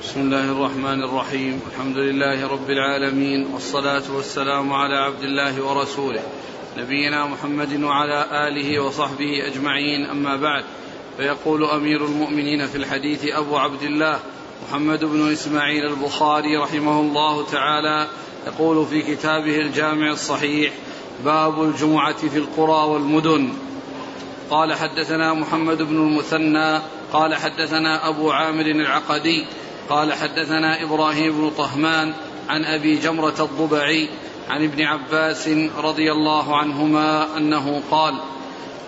بسم الله الرحمن الرحيم. الحمد لله رب العالمين والصلاة والسلام على عبد الله ورسوله نبينا محمد وعلى آله وصحبه أجمعين. أما بعد فيقول أمير المؤمنين في الحديث أبو عبد الله محمد بن إسماعيل البخاري رحمه الله تعالى يقول في كتابه الجامع الصحيح باب الجمعة في القرى والمدن. قال حدثنا محمد بن المثنى قال حدثنا أبو عامر العقدي قال حدثنا إبراهيم بن طهمان عن أبي جمرة الضبعي عن ابن عباس رضي الله عنهما أنه قال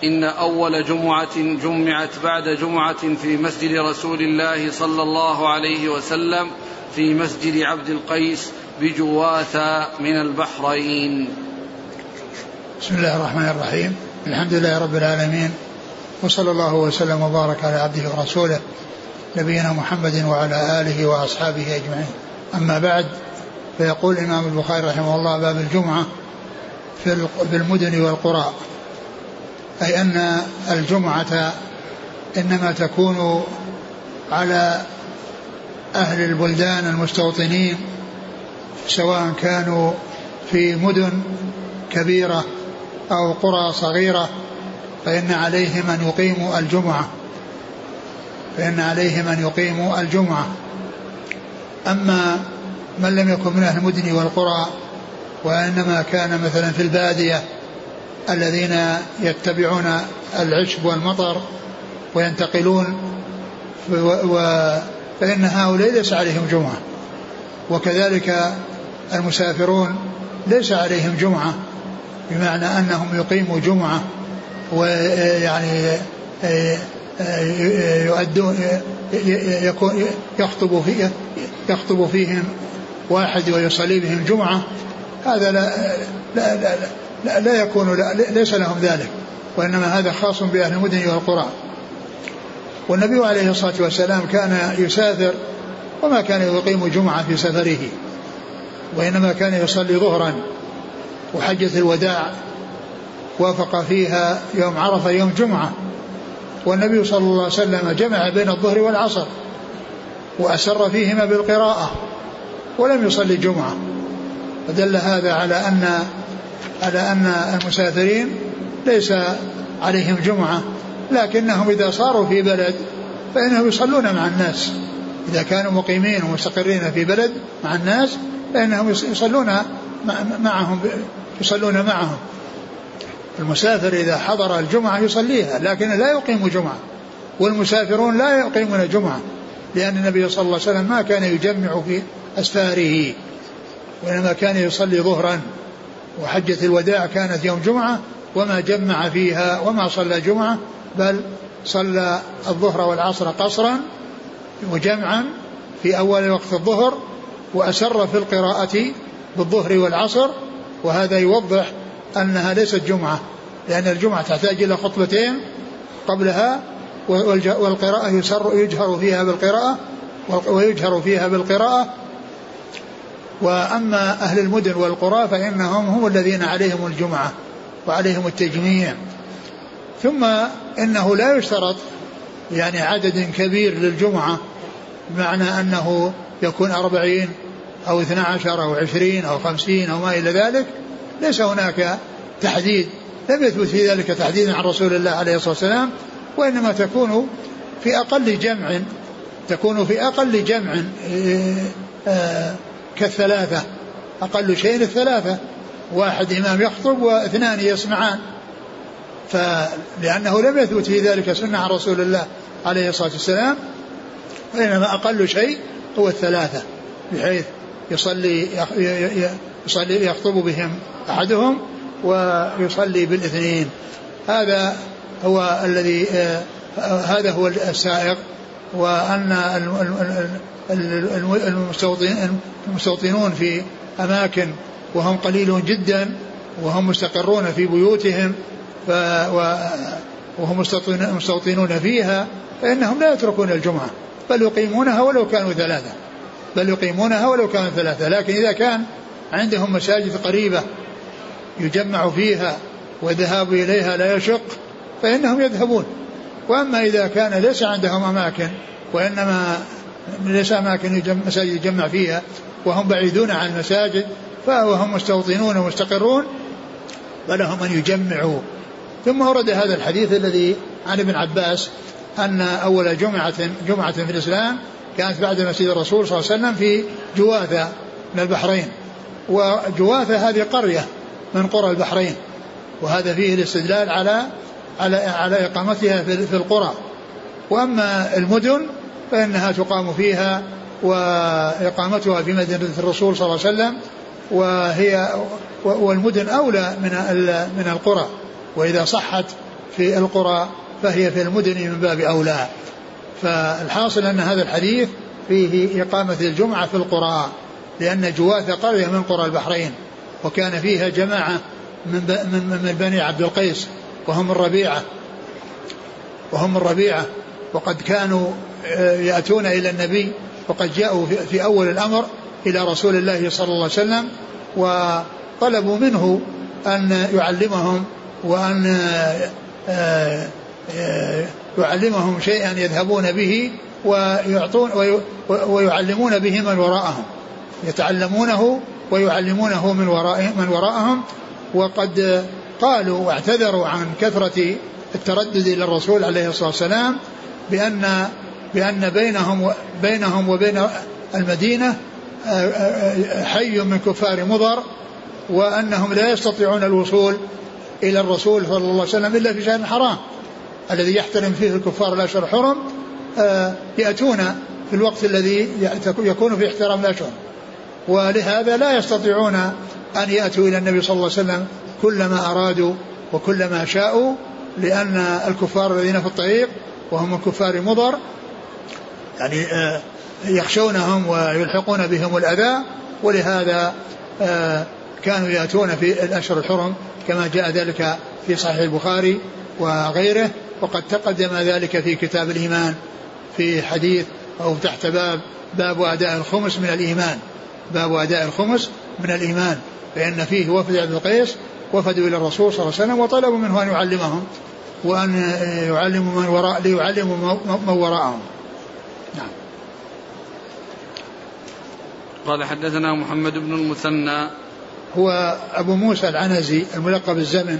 إن أول جمعة جمعت بعد جمعة في مسجد رسول الله صلى الله عليه وسلم في مسجد عبد القيس بجواثا من البحرين. بسم الله الرحمن الرحيم. الحمد لله رب العالمين وصلى الله وسلم وبارك على عبده ورسوله نبينا محمد وعلى آله وأصحابه أجمعين. أما بعد فيقول الإمام البخاري رحمه الله باب الجمعة في المدن والقرى. أي أن الجمعة إنما تكون على أهل البلدان المستوطنين سواء كانوا في مدن كبيرة أو قرى صغيرة فإن عليهم أن يقيموا الجمعة. فإن عليهم أن يقيموا الجمعة. أما من لم يكن من أهل المدن والقرى وإنما كان مثلا في البادية الذين يتبعون العشب والمطر وينتقلون فإن هؤلاء ليس عليهم جمعة. وكذلك المسافرون ليس عليهم جمعة بمعنى أنهم يقيموا جمعة ويعني يؤدون يكون يخطب في يخطب فيهم واحد ويصلي بهم جمعة. هذا لا لا لا, لا, لا يكون لا ليس لهم ذلك وإنما هذا خاص بأهل المدن والقرى. والنبي عليه الصلاة والسلام كان يسافر وما كان يقيم جمعة في سفره وإنما كان يصلي ظهرا وحجة الوداع وافق فيها يوم عرفة يوم جمعة. والنبي صلى الله عليه وسلم جمع بين الظهر والعصر وأسر فيهما بالقراءة ولم يصلي الجمعة. فدل هذا على أن على أن المسافرين ليس عليهم جمعة لكنهم إذا صاروا في بلد فإنهم يصلون مع الناس. إذا كانوا مقيمين ومستقرين في بلد مع الناس فإنهم يصلون معهم يصلون معهم. المسافر إذا حضر الجمعة يصليها لكن لا يقيم جمعة والمسافرون لا يقيمون جمعة لأن النبي صلى الله عليه وسلم ما كان يجمع في أسفاره وإنما كان يصلي ظهرا وحجة الوداع كانت يوم جمعة وما جمع فيها وما صلى جمعة بل صلى الظهر والعصر قصرا وجمعا في أول وقت الظهر وأسر في القراءة بالظهر والعصر وهذا يوضح أنها ليست جمعة لأن الجمعة تحتاج إلى خطبتين قبلها والقراءة يسر يجهر فيها بالقراءة ويجهر فيها بالقراءة. وأما أهل المدن والقرى فإنهم هم الذين عليهم الجمعة وعليهم التجميع. ثم إنه لا يشترط يعني عدد كبير للجمعة بمعنى أنه يكون أربعين أو اثنى عشر أو عشرين أو خمسين أو ما إلى ذلك. ليس هناك تحديد لم يثبت في ذلك تحديد عن رسول الله عليه الصلاة والسلام وإنما تكون في أقل جمع تكون في أقل جمع آه، آه، كالثلاثة أقل شيء الثلاثة واحد إمام يخطب واثنان يسمعان. فلأنه لم يثبت في ذلك سنة عن رسول الله عليه الصلاة والسلام وإنما أقل شيء هو الثلاثة بحيث يصلي يصلي يخطب بهم أحدهم ويصلي بالاثنين. هذا هو الذي آه، هذا هو السائق وأن المستوطنون في أماكن وهم قليلون جدا وهم مستقرون في بيوتهم وهم مستوطنون فيها فإنهم لا يتركون الجمعة. بل يقيمونها ولو كانوا ثلاثة. بل يقيمونها ولو كانوا ثلاثة. لكن إذا كان عندهم مساجد قريبة يجمع فيها والذهاب إليها لا يشق فإنهم يذهبون. وأما إذا كان ليس عندهم أماكن وإنما ليس أماكن مساجد يجمع فيها وهم بعيدون عن المساجد فهم مستوطنون ومستقرون فلهم أن يجمعوا. ثم ورد هذا الحديث الذي عن ابن عباس أن أول جمعة جمعة في الإسلام كانت بعد مسجد الرسول صلى الله عليه وسلم في جواثة من البحرين. وجواثة هذه قرية من قرى البحرين وهذا فيه الاستدلال على على على إقامتها في القرى. وأما المدن فإنها تقام فيها وإقامتها في مدينة الرسول صلى الله عليه وسلم وهي والمدن أولى من من القرى. وإذا صحت في القرى فهي في المدن من باب أولى. فالحاصل أن هذا الحديث فيه إقامة الجمعة في القرى. لأن جواثة قرية من قرى البحرين وكان فيها جماعة من, من, من بني عبد القيس وهم الربيعة وهم الربيعة وقد كانوا آه، يأتون إلى النبي وقد جاءوا في أول الأمر إلى رسول الله صلى الله عليه وسلم وطلبوا منه أن يعلمهم وأن آه، آه، يعلمهم شيئا يذهبون به ويعطون ويعلمون به من وراءهم. يتعلمونه ويعلمونه من وراء من وراءهم. وقد قالوا واعتذروا عن كثرة التردد إلى الرسول عليه الصلاة والسلام بأن بأن بينهم بينهم وبين المدينة آه، آه، حي من كفار مضر وأنهم لا يستطيعون الوصول إلى الرسول صلى الله عليه وسلم إلا في شهر حرام الذي يحترم فيه الكفار الأشهر الحرم آه، يأتون في الوقت الذي يكون في احترام الأشهر ولهذا لا يستطيعون أن يأتوا إلى النبي صلى الله عليه وسلم كلما أرادوا وكلما شاءوا لأن الكفار الذين في الطريق وهم من كفار مضر يعني آه، يخشونهم ويلحقون بهم الأذى ولهذا آه، كانوا يأتون في الأشهر الحرم كما جاء ذلك في صحيح البخاري وغيره وقد تقدم ذلك في كتاب الإيمان في حديث أو تحت باب باب أداء الخمس من الإيمان. باب أداء الخمس من الإيمان فإن فيه وفد عبد القيس وفدوا إلى الرسول صلى الله عليه وسلم وطلبوا منه أن يعلمهم وأن يعلموا من وراء ليعلموا من وراءهم. نعم. قال حدثنا محمد بن المثنى. هو أبو موسى العنزي الملقب الزمن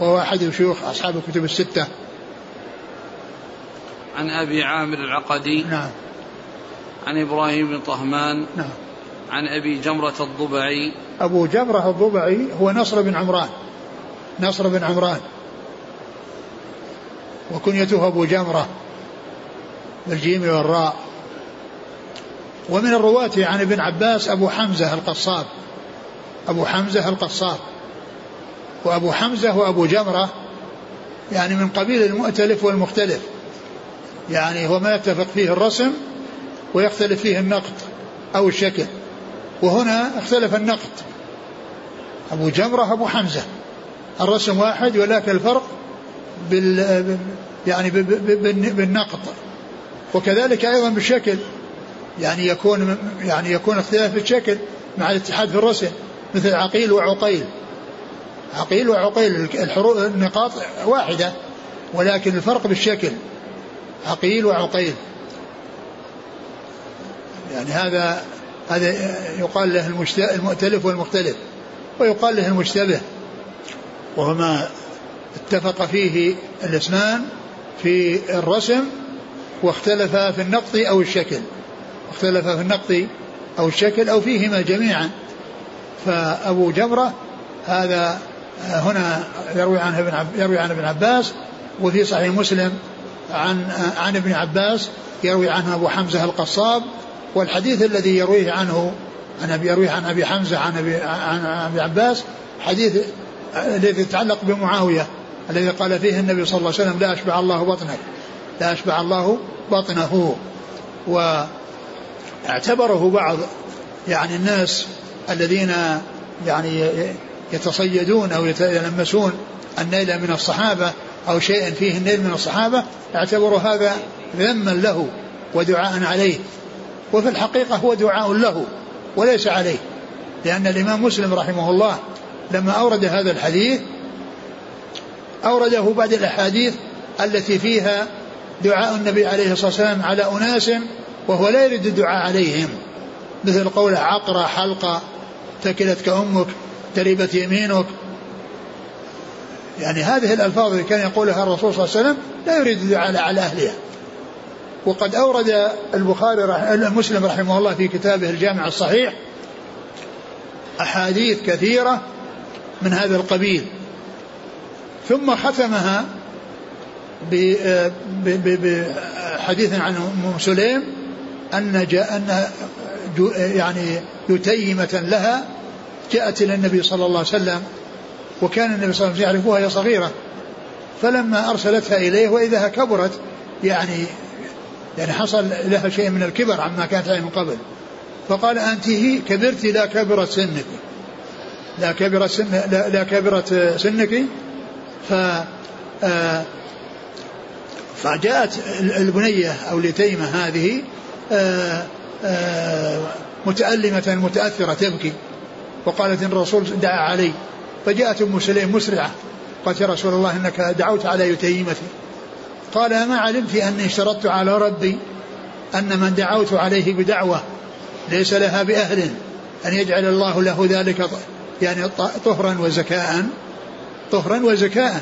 وهو أحد شيوخ أصحاب الكتب الستة. عن أبي عامر العقدي. نعم. عن إبراهيم بن طهمان. نعم. عن أبي جمرة الضبعي. أبو جمرة الضبعي هو نصر بن عمران. نصر بن عمران. وكنيته أبو جمرة بالجيم والراء. ومن الرواة عن ابن عباس أبو حمزة القصاب. أبو حمزة القصاب. وأبو حمزة وأبو جمرة يعني من قبيل المؤتلف والمختلف. يعني هو ما يتفق فيه الرسم ويختلف فيه النقط أو الشكل. وهنا اختلف النقط أبو جمرة أبو حمزة. الرسم واحد ولكن الفرق بال يعني بالنقط وكذلك أيضا بالشكل. يعني يكون يعني يكون اختلاف الشكل مع الاتحاد في الرسم مثل عقيل وعقيل. عقيل وعقيل الحروف النقاط واحدة ولكن الفرق بالشكل. عقيل وعقيل. يعني هذا هذا يقال له المؤتلف والمختلف ويقال له المشتبه وهو ما اتفق فيه الاسمان في الرسم واختلف في النقط أو الشكل اختلف في النقط أو الشكل أو فيهما جميعا. فأبو جمرة هذا هنا يروي عنه ابن يروي عن ابن عباس وفي صحيح مسلم عن عن ابن عباس يروي عنه أبو حمزة القصاب والحديث الذي يرويه عنه عن ابي يرويه عن أبي حمزة عن ابي عن أبي عباس حديث الذي يتعلق بمعاوية الذي قال فيه النبي صلى الله عليه وسلم لا اشبع الله بطنك لا اشبع الله بطنه. واعتبره بعض يعني الناس الذين يعني يتصيدون أو يتلمسون النيل من الصحابة أو شيء فيه النيل من الصحابة اعتبروا هذا ذما له ودعاء عليه. وفي الحقيقة هو دعاء له وليس عليه. لأن الإمام مسلم رحمه الله لما أورد هذا الحديث أورده بعد الأحاديث التي فيها دعاء النبي عليه الصلاة والسلام على أناس وهو لا يريد الدعاء عليهم. مثل قوله عقرة حلقة تكلتك أمك تربت يمينك. يعني هذه الألفاظ اللي كان يقولها الرسول صلى الله عليه وسلم لا يريد الدعاء على أهلها. وقد أورد البخاري. مسلم رحمه الله في كتابه الجامع الصحيح أحاديث كثيرة من هذا القبيل ثم ختمها بحديث عن أم سليم أن جاء أن يعني يتيمة لها جاءت إلى النبي صلى الله عليه وسلم وكان النبي صلى الله عليه وسلم يعرفها وهي صغيرة فلما أرسلتها إليه وإذا كبرت يعني يعني حصل لها شيء من الكبر عما كانت عليه من قبل. فقال أنت كبرت لا كبرت سنك. لا كبرت سن لا, لا كبرت سنك. ف آه، فجاءت البنية أو اليتيمة هذه آه، آه، متألمة متأثرة تبكي. وقالت إن الرسول دعا علي. فجاءت أم سليم مسرعة. قالت يا رسول الله إنك دعوت على يتيمتي. قال ما علمت أني اشترطت على ربي أن من دعوت عليه بدعوة ليس لها بأهل أن يجعل الله له ذلك يعني طهرا وزكاء. طهرا وزكاء.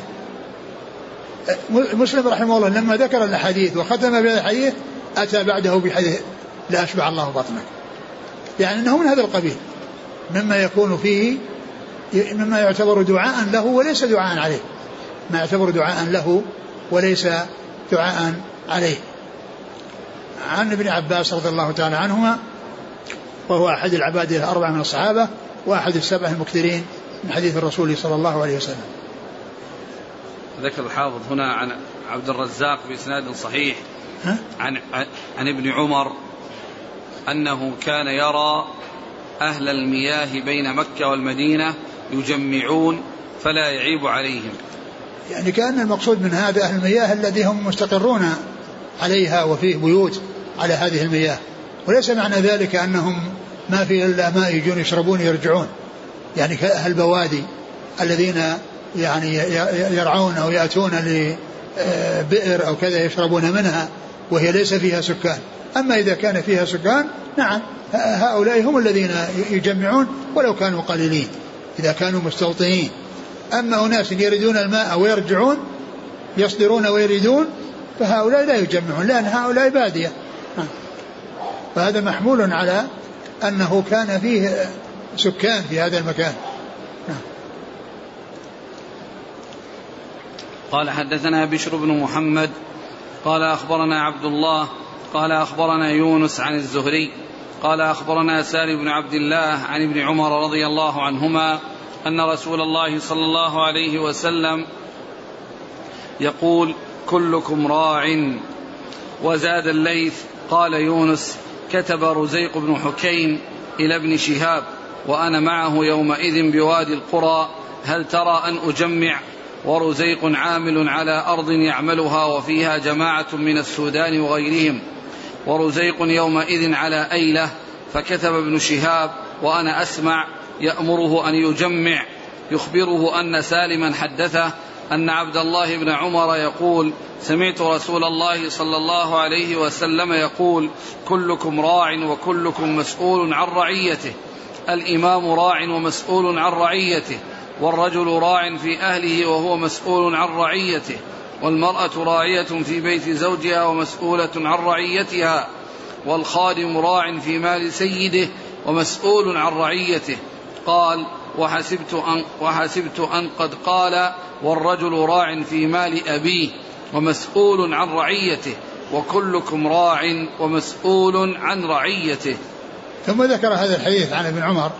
مسلم رحمه الله لما ذكر الحديث وختم بهذا الحديث أتى بعده بحديث لا أشبع الله بطنك. يعني أنه من هذا القبيل. مما يكون فيه مما يعتبر دعاء له وليس دعاء عليه. ما يعتبر دعاء له وليس دعاء عليه. عن ابن عباس رضي الله تعالى عنهما وهو أحد العباد الأربعة من الصحابة وأحد السبع المكثرين من حديث الرسول صلى الله عليه وسلم. ذكر الحافظ هنا عن عبد الرزاق بإسناد صحيح. ها؟ عن عن ابن عمر أنه كان يرى أهل المياه بين مكة والمدينة يجمعون فلا يعيب عليهم. يعني كأن المقصود من هذا أهل المياه الذي هم مستقرون عليها وفيه بيوت على هذه المياه. وليس معنى ذلك أنهم ما في إلا ماء يجون يشربون يرجعون يعني كأهل البوادي الذين يعني يرعون أو يأتون لبئر أو كذا يشربون منها وهي ليس فيها سكان. أما إذا كان فيها سكان نعم هؤلاء هم الذين يجمعون ولو كانوا قليلين. إذا كانوا مستوطنين. أما أناس يريدون الماء ويرجعون يصدرون ويريدون فهؤلاء لا يجمعون لأن هؤلاء بادية. فهذا محمول على أنه كان فيه سكان في هذا المكان. قال حدثنا بشر بن محمد قال أخبرنا عبد الله قال أخبرنا يونس عن الزهري قال أخبرنا سالم بن عبد الله عن ابن عمر رضي الله عنهما أن رسول الله صلى الله عليه وسلم يقول كلكم راع وزاد الليث قال يونس كتب رزيق بن حكيم إلى ابن شهاب وأنا معه يومئذ بوادي القرى هل ترى أن أجمع ورزيق عامل على أرض يعملها وفيها جماعة من السودان وغيرهم ورزيق يومئذ على أيلة فكتب ابن شهاب وأنا أسمع يأمره أن يجمع يخبره أن سالما حدثه أن عبد الله بن عمر يقول سمعت رسول الله صلى الله عليه وسلم يقول كلكم راع وكلكم مسؤول عن رعيته. الإمام راع ومسؤول عن رعيته والرجل راع في أهله وهو مسؤول عن رعيته والمرأة راعية في بيت زوجها ومسؤولة عن رعيتها والخادم راع في مال سيده ومسؤول عن رعيته. قال وحسبت أن, وحسبت أن قد قال والرجل راع في مال أبيه ومسؤول عن رعيته وكلكم راع ومسؤول عن رعيته. ثم ذكر هذا الحديث عن ابن عمر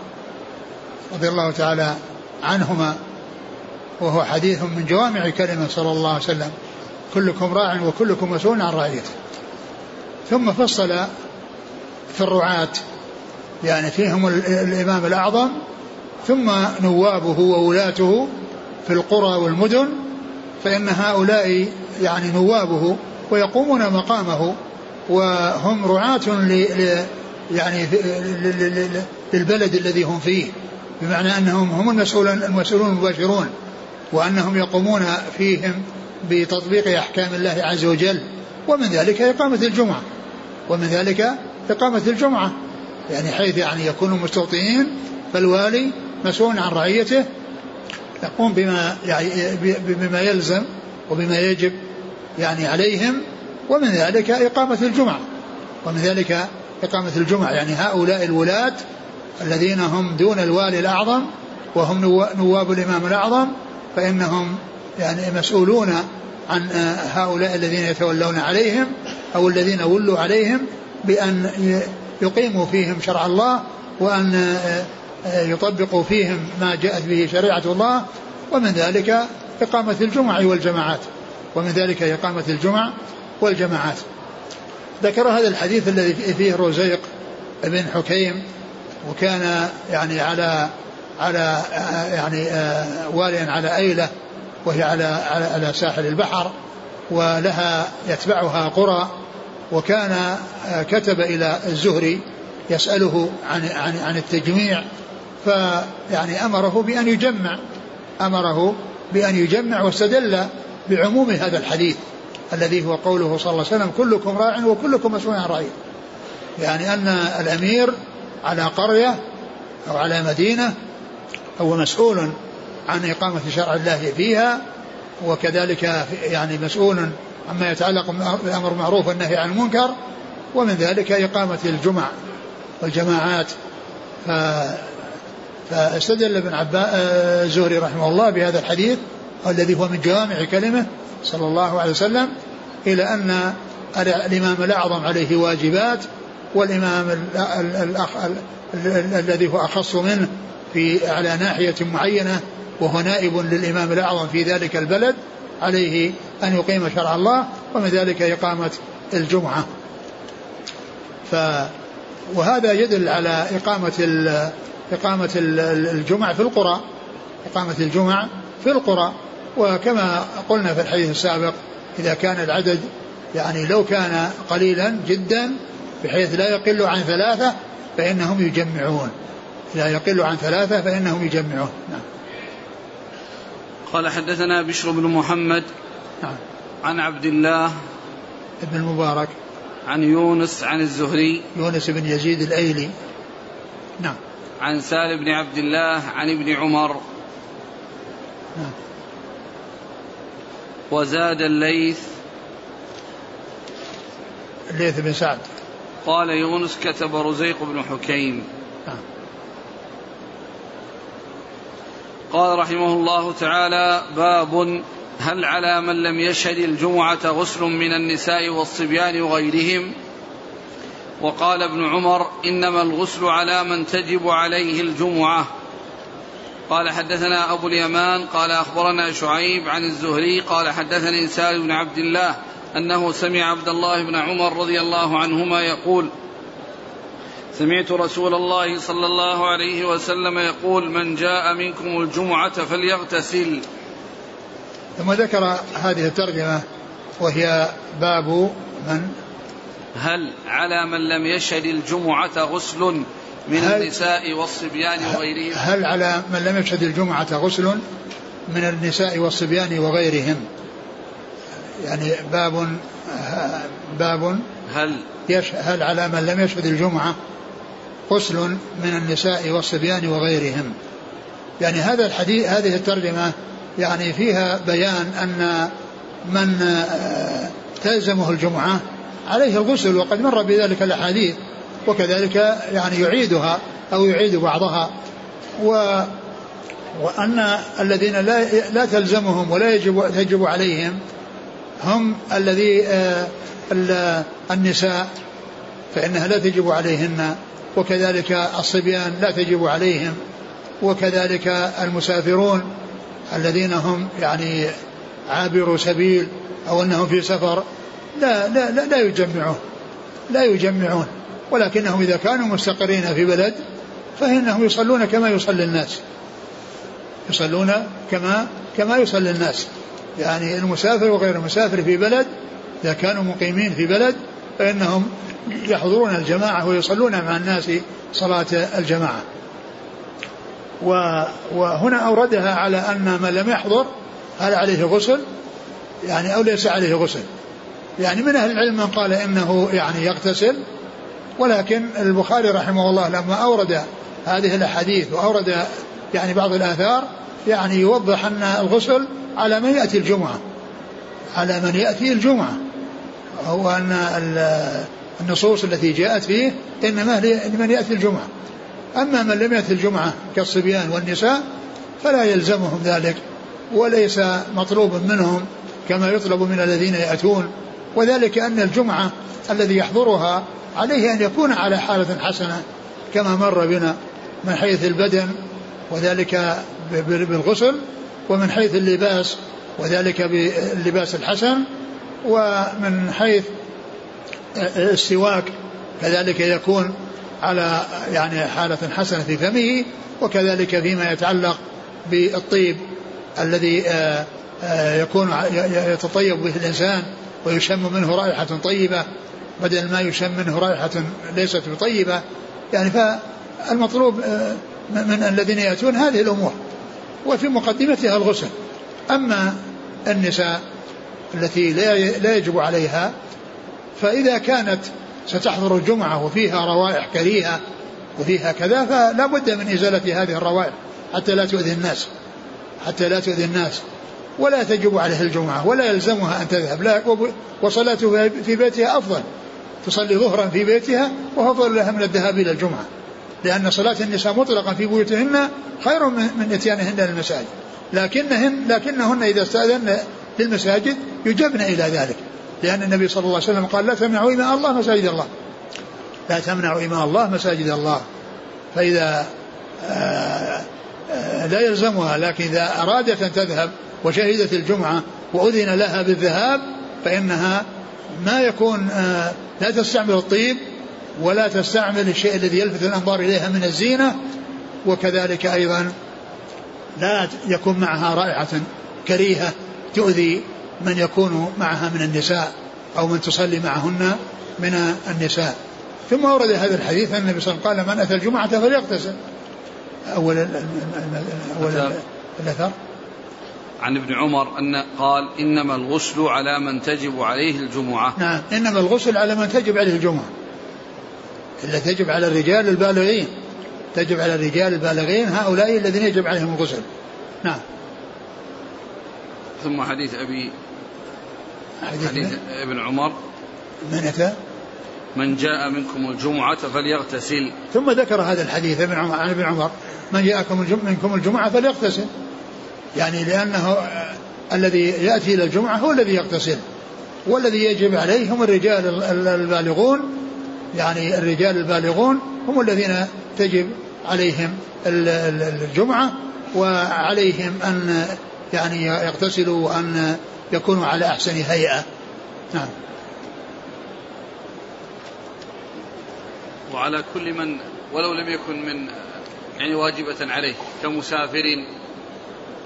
رضي الله تعالى عنهما وهو حديث من جوامع كلمة صلى الله عليه وسلم كلكم راع وكلكم مسؤول عن رعيته. ثم فصل في الرعاة يعني فيهم الإمام الأعظم ثم نوابه وولاته في القرى والمدن فإن هؤلاء يعني نوابه ويقومون مقامه وهم رعاة يعني للبلد الذي هم فيه بمعنى أنهم هم المسؤولون المسؤولون المباشرون وأنهم يقومون فيهم بتطبيق أحكام الله عز وجل ومن ذلك إقامة الجمعة ومن ذلك إقامة الجمعة يعني حيث يعني يكونوا مستوطنين فالوالي مسؤول عن رعيته يقوم بما يعني بما يلزم وبما يجب يعني عليهم ومن ذلك إقامة الجمعة. ومن ذلك إقامة الجمعة يعني هؤلاء الولاة الذين هم دون الوالي الأعظم وهم نواب الإمام الأعظم فإنهم يعني مسؤولون عن هؤلاء الذين يتولون عليهم أو الذين ولوا عليهم بأن يقيموا فيهم شرع الله وأن يطبقوا فيهم ما جاءت به شريعة الله ومن ذلك إقامة الجمع والجماعات. ومن ذلك إقامة الجمع والجماعات. ذكر هذا الحديث الذي فيه رزيق بن حكيم وكان يعني على على يعني واليا على أيلة وهي على على, على ساحل البحر ولها يتبعها قرى وكان كتب إلى الزهري يسأله عن عن عن التجميع فيعني أمره بأن يجمع أمره بأن يجمع واستدل بعموم هذا الحديث الذي هو قوله صلى الله عليه وسلم كلكم راع وكلكم مسؤول عن رعيه يعني أن الأمير على قرية أو على مدينة هو مسؤول عن إقامة شرع الله فيها وكذلك يعني مسؤول عما يتعلق بالأمر بالمعروف والنهي عن المنكر ومن ذلك إقامة الجمع والجماعات. فاستدل ابن عباس الزهري رحمه الله بهذا الحديث الذي هو من جوامع كلمه صلى الله عليه وسلم إلى أن الإمام الأعظم عليه واجبات والإمام الأخ الذي هو أخص منه في على ناحية معينة وهو نائب للإمام الأعظم في ذلك البلد عليه أن يقيم شرع الله ومن ذلك إقامة الجمعة. ف وهذا يدل على إقامة إقامة الجمع في القرى إقامة الجمع في القرى. وكما قلنا في الحديث السابق إذا كان العدد يعني لو كان قليلا جدا بحيث لا يقل عن ثلاثة فإنهم يجمعون. لا يقل عن ثلاثة فإنهم يجمعون. نعم. قال حدثنا بشر بن محمد نعم. عن عبد الله ابن المبارك. عن يونس عن الزهري. يونس بن يزيد الأيلي. نعم. عن سالم بن عبد الله عن ابن عمر. وزاد الليث. الليث بن سعد. قال يونس كتب رزيق بن حكيم. نعم. قال رحمه الله تعالى باب هل على من لم يشهد الجمعة غسل من النساء والصبيان وغيرهم؟ وقال ابن عمر إنما الغسل على من تجب عليه الجمعة. قال حدثنا أبو اليمان قال أخبرنا شعيب عن الزهري قال حدثني سالم بن عبد الله أنه سمع عبد الله بن عمر رضي الله عنهما يقول سمعت رسول الله صلى الله عليه وسلم يقول من جاء منكم الجمعة فليغتسل. ثم ذكر هذه الترجمة وهي باب من هل على من لم يشهد الجمعة غسل من النساء والصبيان وغيرهم؟ هل على من لم يشهد الجمعة غسل من النساء والصبيان وغيرهم؟ يعني باب باب هل هل على من لم يشهد الجمعة غسل من النساء والصبيان وغيرهم؟ يعني هذا الحديث هذه الترجمة يعني فيها بيان أن من آه، تلزمه الجمعة عليه الغسل وقد مر بذلك الأحاديث وكذلك يعني يعيدها أو يعيد بعضها. و وأن الذين لا لا تلزمهم ولا يجب تجب عليهم هم الذي آه، النساء فإنها لا تجب عليهن. وكذلك الصبيان لا تجب عليهم. وكذلك المسافرون الذين هم يعني عابروا سبيل أو أنهم في سفر. لا لا لا, لا يجمعون لا يجمعون. ولكنهم إذا كانوا مستقرين في بلد فإنهم يصلون كما يصلي الناس. يصلون كما كما يصلي الناس. يعني المسافر وغير المسافر في بلد إذا كانوا مقيمين في بلد فإنهم يحضرون الجماعة ويصلون مع الناس صلاة الجماعة. وهنا أوردها على أن من لم يحضر هل عليه غسل يعني أو ليس عليه غسل. يعني من أهل العلم من قال إنه يعني يغتسل ولكن البخاري رحمه الله لما أورد هذه الأحاديث وأورد يعني بعض الآثار يعني يوضح أن الغسل على من يأتي الجمعة. على من يأتي الجمعة. هو أن النصوص التي جاءت فيه إنما لمن يأتي الجمعة. أما من لم يأتي الجمعة كالصبيان والنساء فلا يلزمهم ذلك وليس مطلوب منهم كما يطلب من الذين يأتون وذلك أن الجمعة الذي يحضرها عليه أن يكون على حالة حسنة كما مر بنا من حيث البدن وذلك بالغسل ومن حيث اللباس وذلك باللباس الحسن ومن حيث السواك كذلك يكون على يعني حالة حسنة في فمه وكذلك فيما يتعلق بالطيب الذي آه، آه، يكون يتطيب به الإنسان ويشم منه رائحة طيبة بدل ما يشم منه رائحة ليست بطيبة يعني فالمطلوب آه، من الذين يأتون هذه الأمور وفي مقدمتها الغسل. أما النساء التي لا يجب عليها فإذا كانت ستحضر الجمعة وفيها روائح كريهة وفيها كذا فلا بد من إزالة هذه الروائح حتى لا تؤذي الناس حتى لا تؤذي الناس. ولا تجب عليها الجمعة ولا يلزمها أن تذهب. لا وصلاتها في بيتها أفضل. تصلي ظهرا في بيتها وهو أفضل لها من الذهاب إلى الجمعة. لأن صلاة النساء مطلقا في بيوتهن خير من إتيانهن للمساجد. لكنهن لكنهن إذا استأذن للمساجد يجبن إلى ذلك. لأن النبي صلى الله عليه وسلم قال لا تمنعوا إماء الله مساجد الله. لا تمنعوا إماء الله مساجد الله. فإذا آه، لا يلزمها لكن إذا أرادت أن تذهب وشهدت الجمعة وأذن لها بالذهاب فإنها ما يكون آه، لا تستعمل الطيب ولا تستعمل الشيء الذي يلفت الأنظار إليها من الزينة وكذلك أيضا لا يكون معها رائحة كريهة تؤذي من يكون معها من النساء أو من تصلي معهن من النساء. ثم ورد هذا الحديث أن النبي صلى الله عليه وسلم قال من أتى الجمعة فليغتسل. أول أول الأثر. عن ابن عمر أن قال إنما الغسل على من تجب عليه الجمعة. نعم إنما الغسل على من تجب عليه الجمعة. إلا تجب على الرجال البالغين. تجب على الرجال البالغين هؤلاء الذين يجب عليهم الغسل. نعم. ثم حديث أبي حديث, حديث ابن عمر. من أتى؟ من جاء منكم الجمعة فليغتسل. ثم ذكر هذا الحديث عن ابن عمر من جاءكم منكم الجمعة فليغتسل. يعني لأنه الذي يأتي إلى الجمعة هو الذي يغتسل والذي يجب عليه هم الرجال البالغون. يعني الرجال البالغون هم الذين تجب عليهم الجمعة وعليهم أن يعني يغتسلوا وأن يكونوا على أحسن هيئة. نعم. وعلى كل من ولو لم يكن من يعني واجبة عليه كمسافر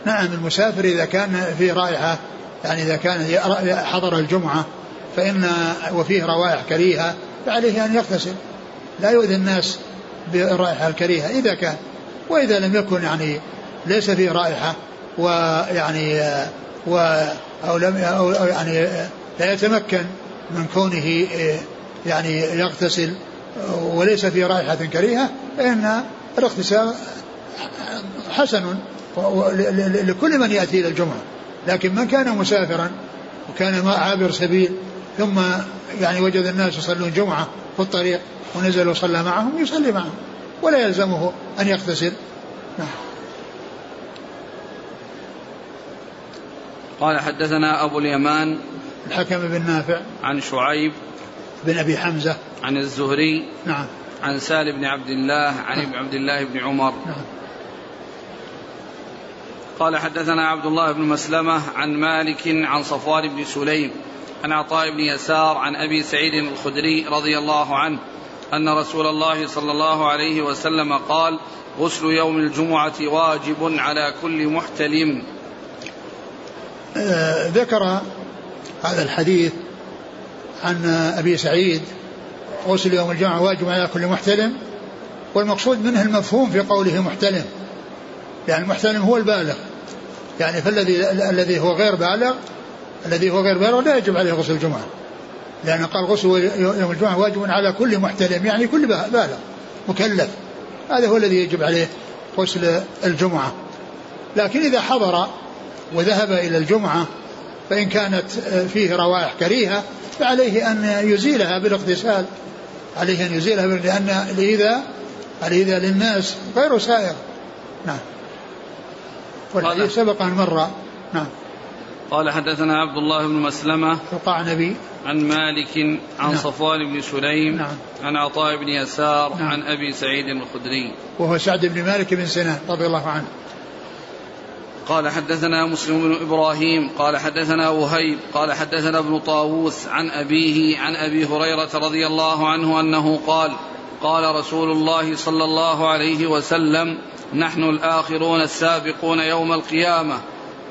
نعم المسافر إذا كان في رائحة يعني إذا كان حضر الجمعة فإن وفيه روائح كريهة فعليه أن يغتسل. لا يؤذي الناس بالرائحة الكريهة إذا كان. وإذا لم يكن يعني ليس فيه رائحة ويعني و أو لم أو يعني لا يتمكن من كونه يعني يغتسل. وليس في رائحة كريهة فإن الاغتسال حسن لكل من يأتي إلى الجمعة. لكن من كان مسافرا وكان عابر سبيل ثم يعني وجد الناس يصلون جمعة في الطريق ونزل وصلى معهم يصلي معهم ولا يلزمه أن يغتسل نعم. قال حدثنا أبو اليمان الحكم بن نافع عن شعيب بن أبي حمزة. عن الزهري. نعم. عن سالم بن عبد الله عن ابن عبد الله بن عمر. نعم. قال حدثنا عبد الله بن مسلمة عن مالك عن صفوان بن سليم عن عطاء بن يسار عن أبي سعيد الخدري رضي الله عنه أن رسول الله صلى الله عليه وسلم قال غسل يوم الجمعة واجب على كل محتلم. آه ذكر هذا الحديث عن أبي سعيد غسل يوم الجمعة واجب على كل محتلم والمقصود منه المفهوم في قوله محتلم. يعني المحتلم هو البالغ. يعني فالذي الذي هو غير بالغ الذي هو غير بالغ لا يجب عليه غسل الجمعة. لأن قال غسل يوم الجمعة واجب على كل محتلم يعني كل بالغ مكلف. هذا هو الذي يجب عليه غسل الجمعة. لكن إذا حضر وذهب إلى الجمعة فإن كانت فيه روائح كريهة فعليه أن يزيلها بالاغتسال عليه أن يزيلها لأن الإيذاء الإيذاء للناس غير سائر. نعم. والحديث سبق أن مر. نعم. قال حدثنا عبد الله بن مسلمة القعنبي عن مالك عن نعم. صفوان بن سليم نعم. عن عطاء بن يسار نعم. عن أبي سعيد الخدري. وهو سعد بن مالك بن سنان رضي الله عنه. قال حدثنا مسلم بن إبراهيم قال حدثنا وهيب قال حدثنا ابن طاووس عن أبيه عن أبي هريرة رضي الله عنه أنه قال قال رسول الله صلى الله عليه وسلم نحن الآخرون السابقون يوم القيامة.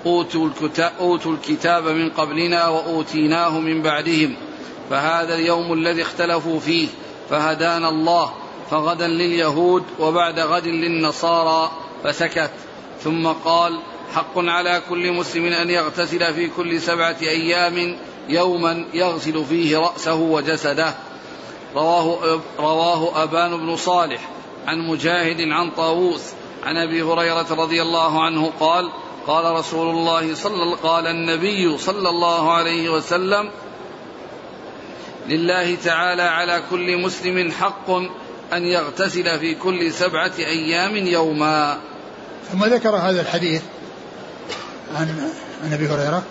أوتوا الكتاب, أوتوا الكتاب من قبلنا وأوتيناه من بعدهم. فهذا اليوم الذي اختلفوا فيه. فهدانا الله. فغدا لليهود وبعد غد للنصارى. فسكت. ثم قال حق على كل مسلم أن يغتسل في كل سبعة أيام يوما يغسل فيه رأسه وجسده. رواه, رواه أبان بن صالح عن مجاهد عن طاووس عن أبي هريرة رضي الله عنه قال قال رسول الله صلى قال النبي صلى الله عليه وسلم لله تعالى على كل مسلم حق أن يغتسل في كل سبعة أيام يوما. ثم ذكر هذا الحديث عن عن أبي هريرة؟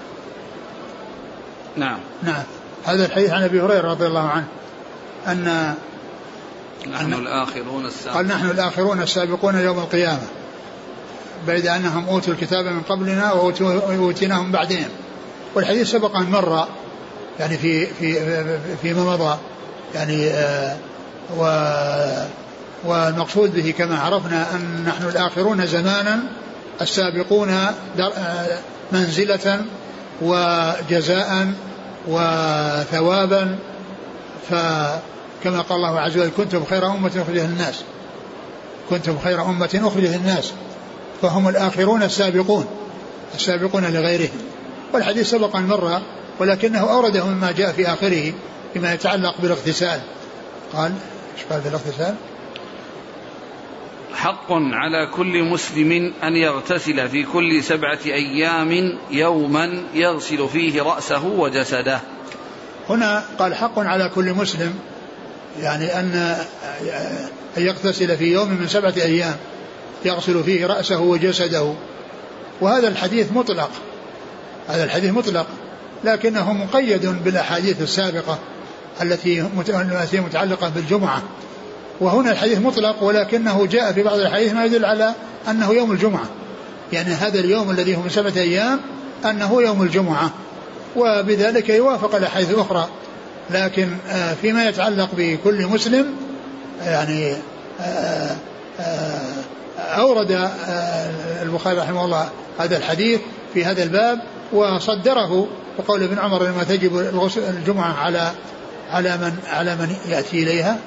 نعم. نعم. هذا الحديث عن أبي هريرة رضي الله عنه. أن نحن الآخرون السابقون. قال نحن الآخرون السابقون يوم القيامة. بعد أنهم أوتوا الكتاب من قبلنا وأوتيناهم بعدهم. والحديث سبق أن مر يعني في في فيما مضى يعني آه و والمقصود به كما عرفنا أن نحن الآخرون زمانا السابقون منزلة وجزاء وثوابا فكما قال الله عز وجل كنتم خير أمة أخرجت للناس كنتم خير أمة أخرجت للناس فهم الآخرون السابقون السابقون لغيرهم. والحديث سبق أن مر ولكنه أورده مما جاء في آخره فيما يتعلق بالاغتسال. قال إيش قال في الاغتسال؟ حق على كل مسلم أن يغتسل في كل سبعة أيام يوما يغسل فيه رأسه وجسده. هنا قال حق على كل مسلم يعني أن يغتسل في يوم من سبعة أيام يغسل فيه رأسه وجسده. وهذا الحديث مطلق هذا الحديث مطلق لكنه مقيد بالأحاديث السابقة التي متعلقة بالجمعة. وهنا الحديث مطلق ولكنه جاء في بعض الحديث ما يدل على أنه يوم الجمعة. يعني هذا اليوم الذي هو من سبعة أيام أنه يوم الجمعة وبذلك يوافق الأحاديث الأخرى. لكن آه، فيما يتعلق بكل مسلم يعني آه، آه، أورد البخاري رحمه الله هذا الحديث في هذا الباب وصدره وقول ابن عمر لما تجب الجمعة على على من على من يأتي إليها؟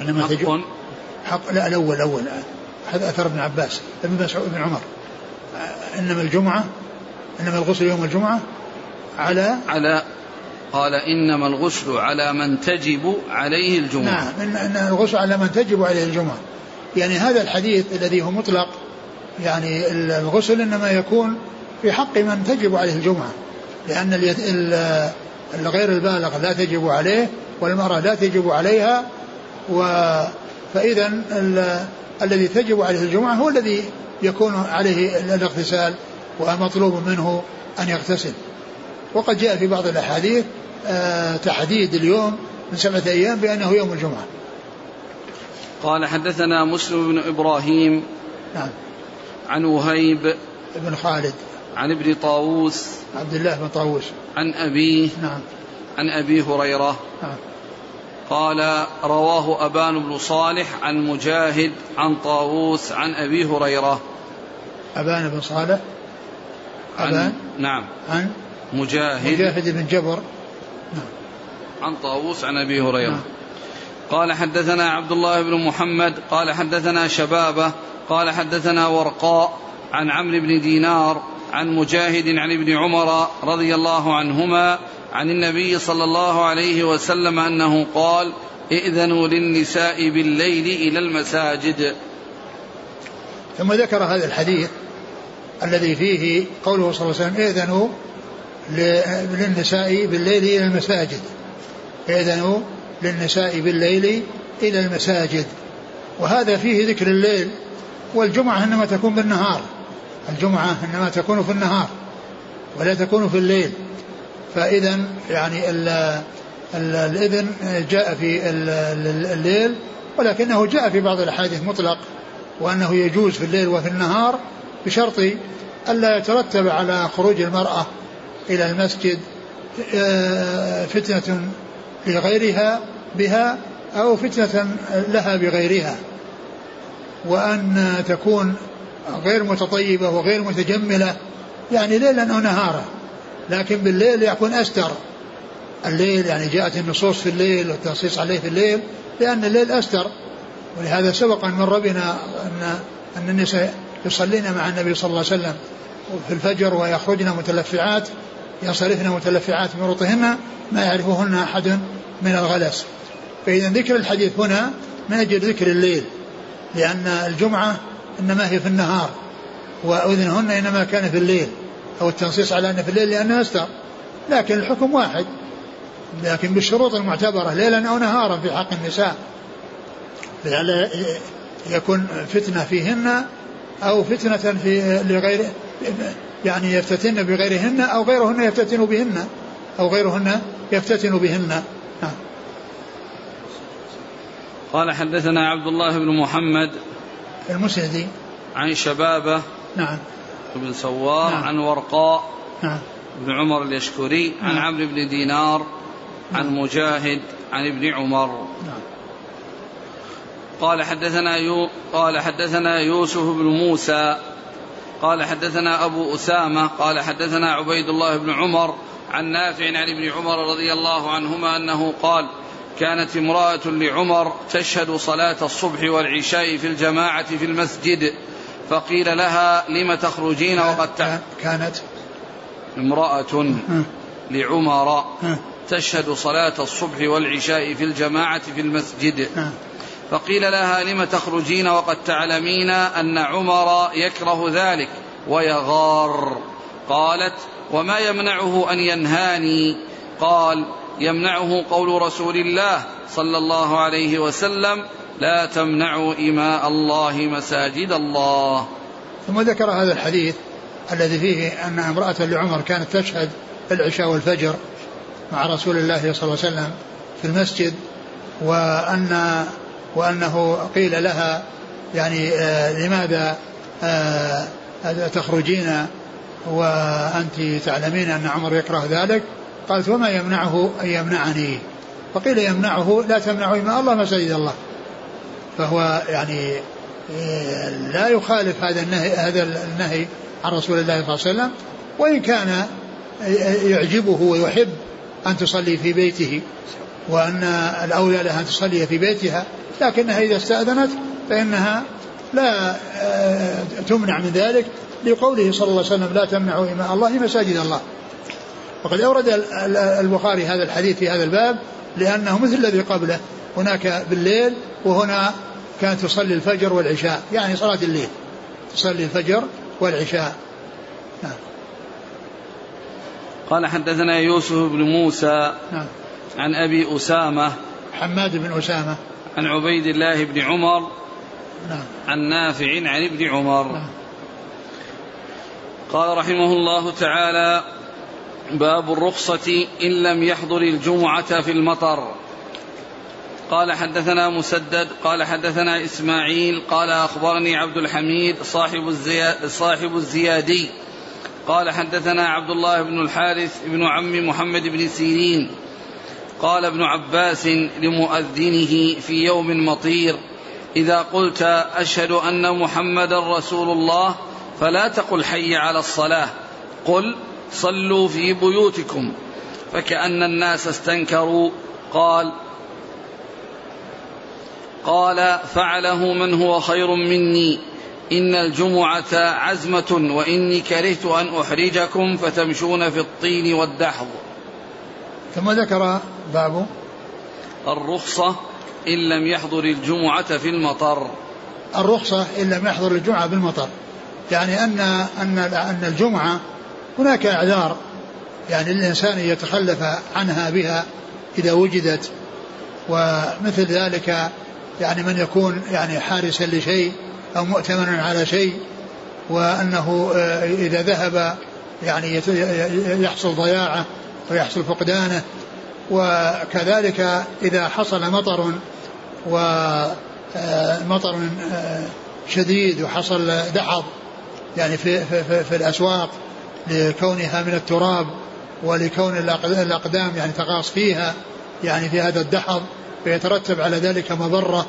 إنما حق تجب حق لا الأول الأول. هذا أثر ابن عباس. ابن مسعود بن عمر. إنما الجمعة إنما الغسل يوم الجمعة على على قال إنما الغسل على من تجب عليه الجمعة. نعم إن الغسل على من تجب عليه الجمعة. يعني هذا الحديث الذي هو مطلق يعني الغسل إنما يكون في حق من تجب عليه الجمعة. لأن الغير البالغ لا تجب عليه والمرأة لا تجب عليها و فإذا الذي تجب عليه الجمعة هو الذي يكون عليه الاغتسال ومطلوب منه أن يغتسل. وقد جاء في بعض الأحاديث آه، تحديد اليوم من سبعة أيام بأنه يوم الجمعة. قال حدثنا مسلم بن إبراهيم نعم. عن وهيب بن خالد. عن ابن طاووس عبد الله بن طاووس. عن أبيه نعم. عن أبي هريرة نعم. قال رواه أبان بن صالح عن مجاهد عن طاووس عن أبي هريرة. أبان بن صالح؟ أبان؟ عن نعم. عن؟ مجاهد. مجاهد بن جبر. نعم عن طاووس عن أبي هريرة. نعم. قال حدثنا عبد الله بن محمد. قال حدثنا شبابة. قال حدثنا ورقاء عن عمرو بن دينار عن مجاهد عن ابن عمر رضي الله عنهما عن النبي صلى الله عليه وسلم أنه قال ائذنوا للنساء بالليل إلى المساجد. ثم ذكر هذا الحديث الذي فيه قوله صلى الله عليه وسلم ائذنوا للنساء بالليل إلى المساجد. ائذنوا للنساء بالليل إلى المساجد. وهذا فيه ذكر الليل والجمعة إنما تكون بالنهار. الجمعة إنما تكون في النهار ولا تكون في الليل. فإذا يعني الإذن جاء في الليل ولكنه جاء في بعض الأحاديث مطلق وأنه يجوز في الليل وفي النهار بشرط ألا يترتب على خروج المرأة إلى المسجد آه، فتنة لغيرها بها أو فتنة لها بغيرها. وأن تكون غير متطيبة وغير متجملة يعني ليلا أو نهارا. لكن بالليل يكون أستر. الليل يعني جاءت النصوص في الليل والتنصيص عليه في الليل لأن الليل أستر. ولهذا سبق أن مر بنا أن أن النساء يصلين مع النبي صلى الله عليه وسلم في الفجر ويخرجن متلفعات ينصرفن متلفعات من رطهن ما يعرفهن أحد من الغلس. فإذا ذكر الحديث هنا من أجل ذكر الليل لأن الجمعة إنما هي في النهار وأذنهن إنما كان في الليل. أو التنصيص على أن في الليل لأنه أستر لكن الحكم واحد. لكن بالشروط المعتبرة ليلا أو نهارا في حق النساء. لئلا يكون فتنة فيهن أو فتنة في لغير يعني يفتتن بغيرهن أو غيرهن يفتتن بهن أو غيرهن يفتتن بهن. نعم. قال حدثنا عبد الله بن محمد المسندي. عن شبابة نعم. بن سوار نعم. عن ورقاء نعم بن عمر اليشكري عن نعم. عمرو بن دينار عن نعم. مجاهد عن ابن عمر نعم. قال حدثنا يو قال حدثنا يوسف بن موسى قال حدثنا أبو أسامة قال حدثنا عبيد الله بن عمر عن نافع عن ابن عمر رضي الله عنهما أنه قال كانت امرأة لعمر تشهد صلاة الصبح والعشاء في الجماعة في المسجد فقيل لها لم تخرجين وقد كانت امرأة لعمر تشهد صلاة الصبح والعشاء في الجماعة في المسجد. فقيل لها لم تخرجين وقد تعلمين أن عمر يكره ذلك ويغار. قالت وما يمنعه أن ينهاني؟ قال يمنعه قول رسول الله صلى الله عليه وسلم لا تمنعوا إماء الله مساجد الله. ثم ذكر هذا الحديث الذي فيه أن امرأة لعمر كانت تشهد العشاء والفجر مع رسول الله صلى الله عليه وسلم في المسجد وأن وأنه قيل لها يعني آه لماذا آه تخرجين وأنت تعلمين أن عمر يكره ذلك؟ قالت وما يمنعه أن يمنعني. فقيل يمنعه لا تمنعوا إماء الله مساجد الله. فهو يعني آه، لا يخالف هذا النهي هذا النهي عن رسول الله صلى الله عليه وسلم وإن كان يعجبه ويحب أن تصلي في بيته وأن الأولى لها أن تصلي في بيتها لكنها إذا استأذنت فإنها لا آه، تمنع من ذلك لقوله صلى الله عليه وسلم لا تمنعوا إماء الله مساجد الله. وقد أورد البخاري هذا الحديث في هذا الباب لأنه مثل الذي قبله هناك بالليل وهنا كانت تصلي الفجر والعشاء يعني صلاة الليل تصلي الفجر والعشاء نعم. قال حدثنا يوسف بن موسى نعم. عن أبي أسامة حماد بن أسامة عن عبيد الله بن عمر نعم. عن نافع عن ابن عمر نعم. قال رحمه الله تعالى باب الرخصة إن لم يحضر الجمعة في المطر قال حدثنا مسدد قال حدثنا إسماعيل قال أخبرني عبد الحميد صاحب, الزياد صاحب الزيادي. قال حدثنا عبد الله بن الحارث بن عم محمد بن سيرين. قال ابن عباس لمؤذنه في يوم مطير إذا قلت أشهد أن محمدا رسول الله فلا تقل حي على الصلاة. قل صلوا في بيوتكم. فكأن الناس استنكروا قال قال فعله من هو خير مني. إن الجمعة عزمة وإني كرهت أن أحرجكم فتمشون في الطين والدحض. ثم ذكر باب الرخصة إن لم يحضر الجمعة في المطر. الرخصة إن لم يحضر الجمعة بالمطر يعني أن أن أن الجمعة هناك أعذار. يعني الإنسان يتخلف عنها بها إذا وجدت. ومثل ذلك يعني من يكون يعني حارسا لشيء أو مؤتمنا على شيء وأنه آه، إذا ذهب يعني يحصل ضياعه ويحصل فقدانه. وكذلك إذا حصل مطر ومطر آه، آه، شديد وحصل دحض يعني في, في, في الأسواق لكونها من التراب ولكون الأقدام يعني تغاص فيها يعني في هذا الدحض فيترتب على ذلك مضرة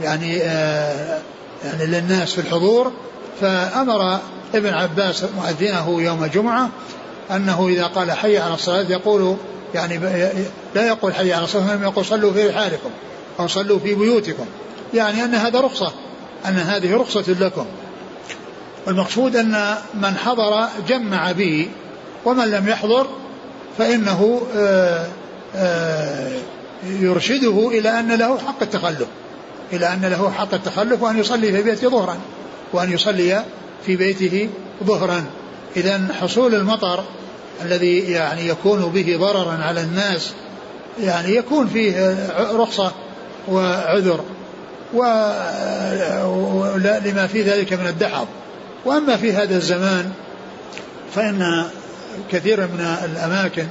يعني آه يعني للناس في الحضور. فأمر ابن عباس مؤذنه يوم الجمعة أنه إذا قال حي على الصلاة يقول يعني لا يقول حي على الصلاة وإنما يقول صلوا في رحالكم أو صلوا في بيوتكم. يعني أن هذا رخصة أن هذه رخصة لكم. والمقصود أن من حضر جمع به ومن لم يحضر فإنه آه، آه، يرشده إلى أن له حق التخلف إلى أن له حق التخلف وأن يصلي في بيته ظهرا وأن يصلي في بيته ظهرا. إذا حصول المطر الذي يعني يكون به ضررا على الناس يعني يكون فيه رخصة وعذر ولما في ذلك من الدحض وأما في هذا الزمان فإن كثيرا من الأماكن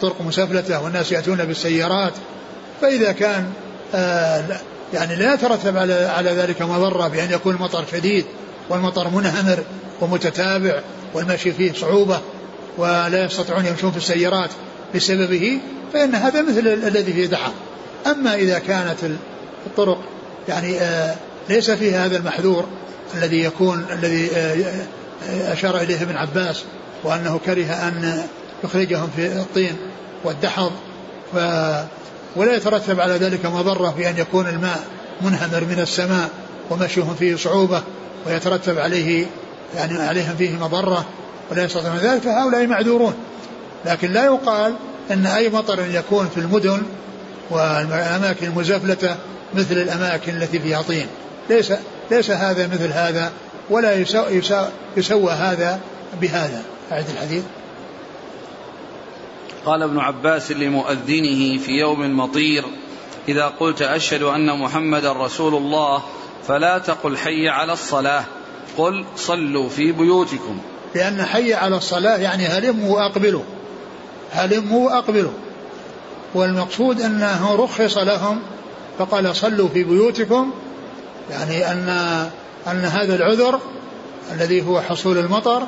طرق مسافلته والناس يأتون بالسيارات فإذا كان آه يعني لا يترتب على على ذلك مضرة بأن يكون المطر شديد والمطر منهمر ومتتابع والمشي فيه صعوبة ولا يستطيعون يمشون في السيارات بسببه فإن هذا مثل الذي فيه دحر أما إذا كانت الطرق يعني آه ليس فيها هذا المحذور الذي يكون الذي آه أشار إليه ابن عباس وأنه كره أن يخرجهم في الطين والدحض ف ولا يترتب على ذلك مضرة بأن يكون الماء منهمر من السماء ومشيهم فيه صعوبة ويترتب عليه يعني عليهم فيه مضرة ولا يستطيعون ذلك فهؤلاء معذورون. لكن لا يقال أن أي مطر يكون في المدن والأماكن المزفلة مثل الأماكن التي فيها طين. ليس ليس هذا مثل هذا ولا يسوى, يسوى هذا بهذا. أعد الحديث. قال ابن عباس لمؤذنه في يوم مطير إذا قلت أشهد أن محمدا رسول الله فلا تقل حي على الصلاة قل صلوا في بيوتكم. لأن حي على الصلاة يعني هلموا وأقبلوا هلموا وأقبلوا والمقصود أنه رخص لهم فقال صلوا في بيوتكم يعني أن أن هذا العذر الذي هو حصول المطر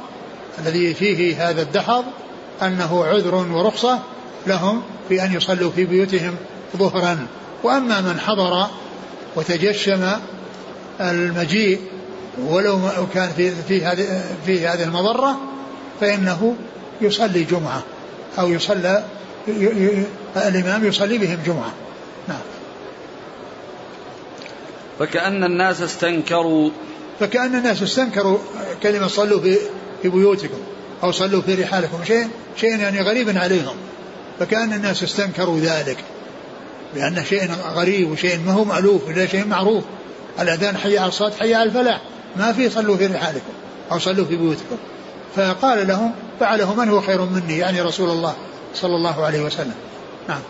الذي فيه هذا الدحض أنه عذر ورخصة لهم في أن يصلوا في بيوتهم ظهرا. وأما من حضر وتجشم المجيء ولو كان في في هذه في هذه المضرة فإنه يصلي جمعة أو يصلى الإمام يصلي بهم جمعة. نعم. فكأن الناس استنكروا فكأن الناس استنكروا كلمة صلوا في في بيوتكم. أو صلوا في رحالكم. شيء شيء يعني غريب عليهم. فكأن الناس استنكروا ذلك. بأن شيء غريب وشيء ما هو مألوف ولا شيء معروف. الأذان حي على الصلاة حي على الفلاح. ما في صلوا في رحالكم أو صلوا في بيوتكم. فقال لهم فعله من هو خير مني؟ يعني رسول الله صلى الله عليه وسلم. نعم.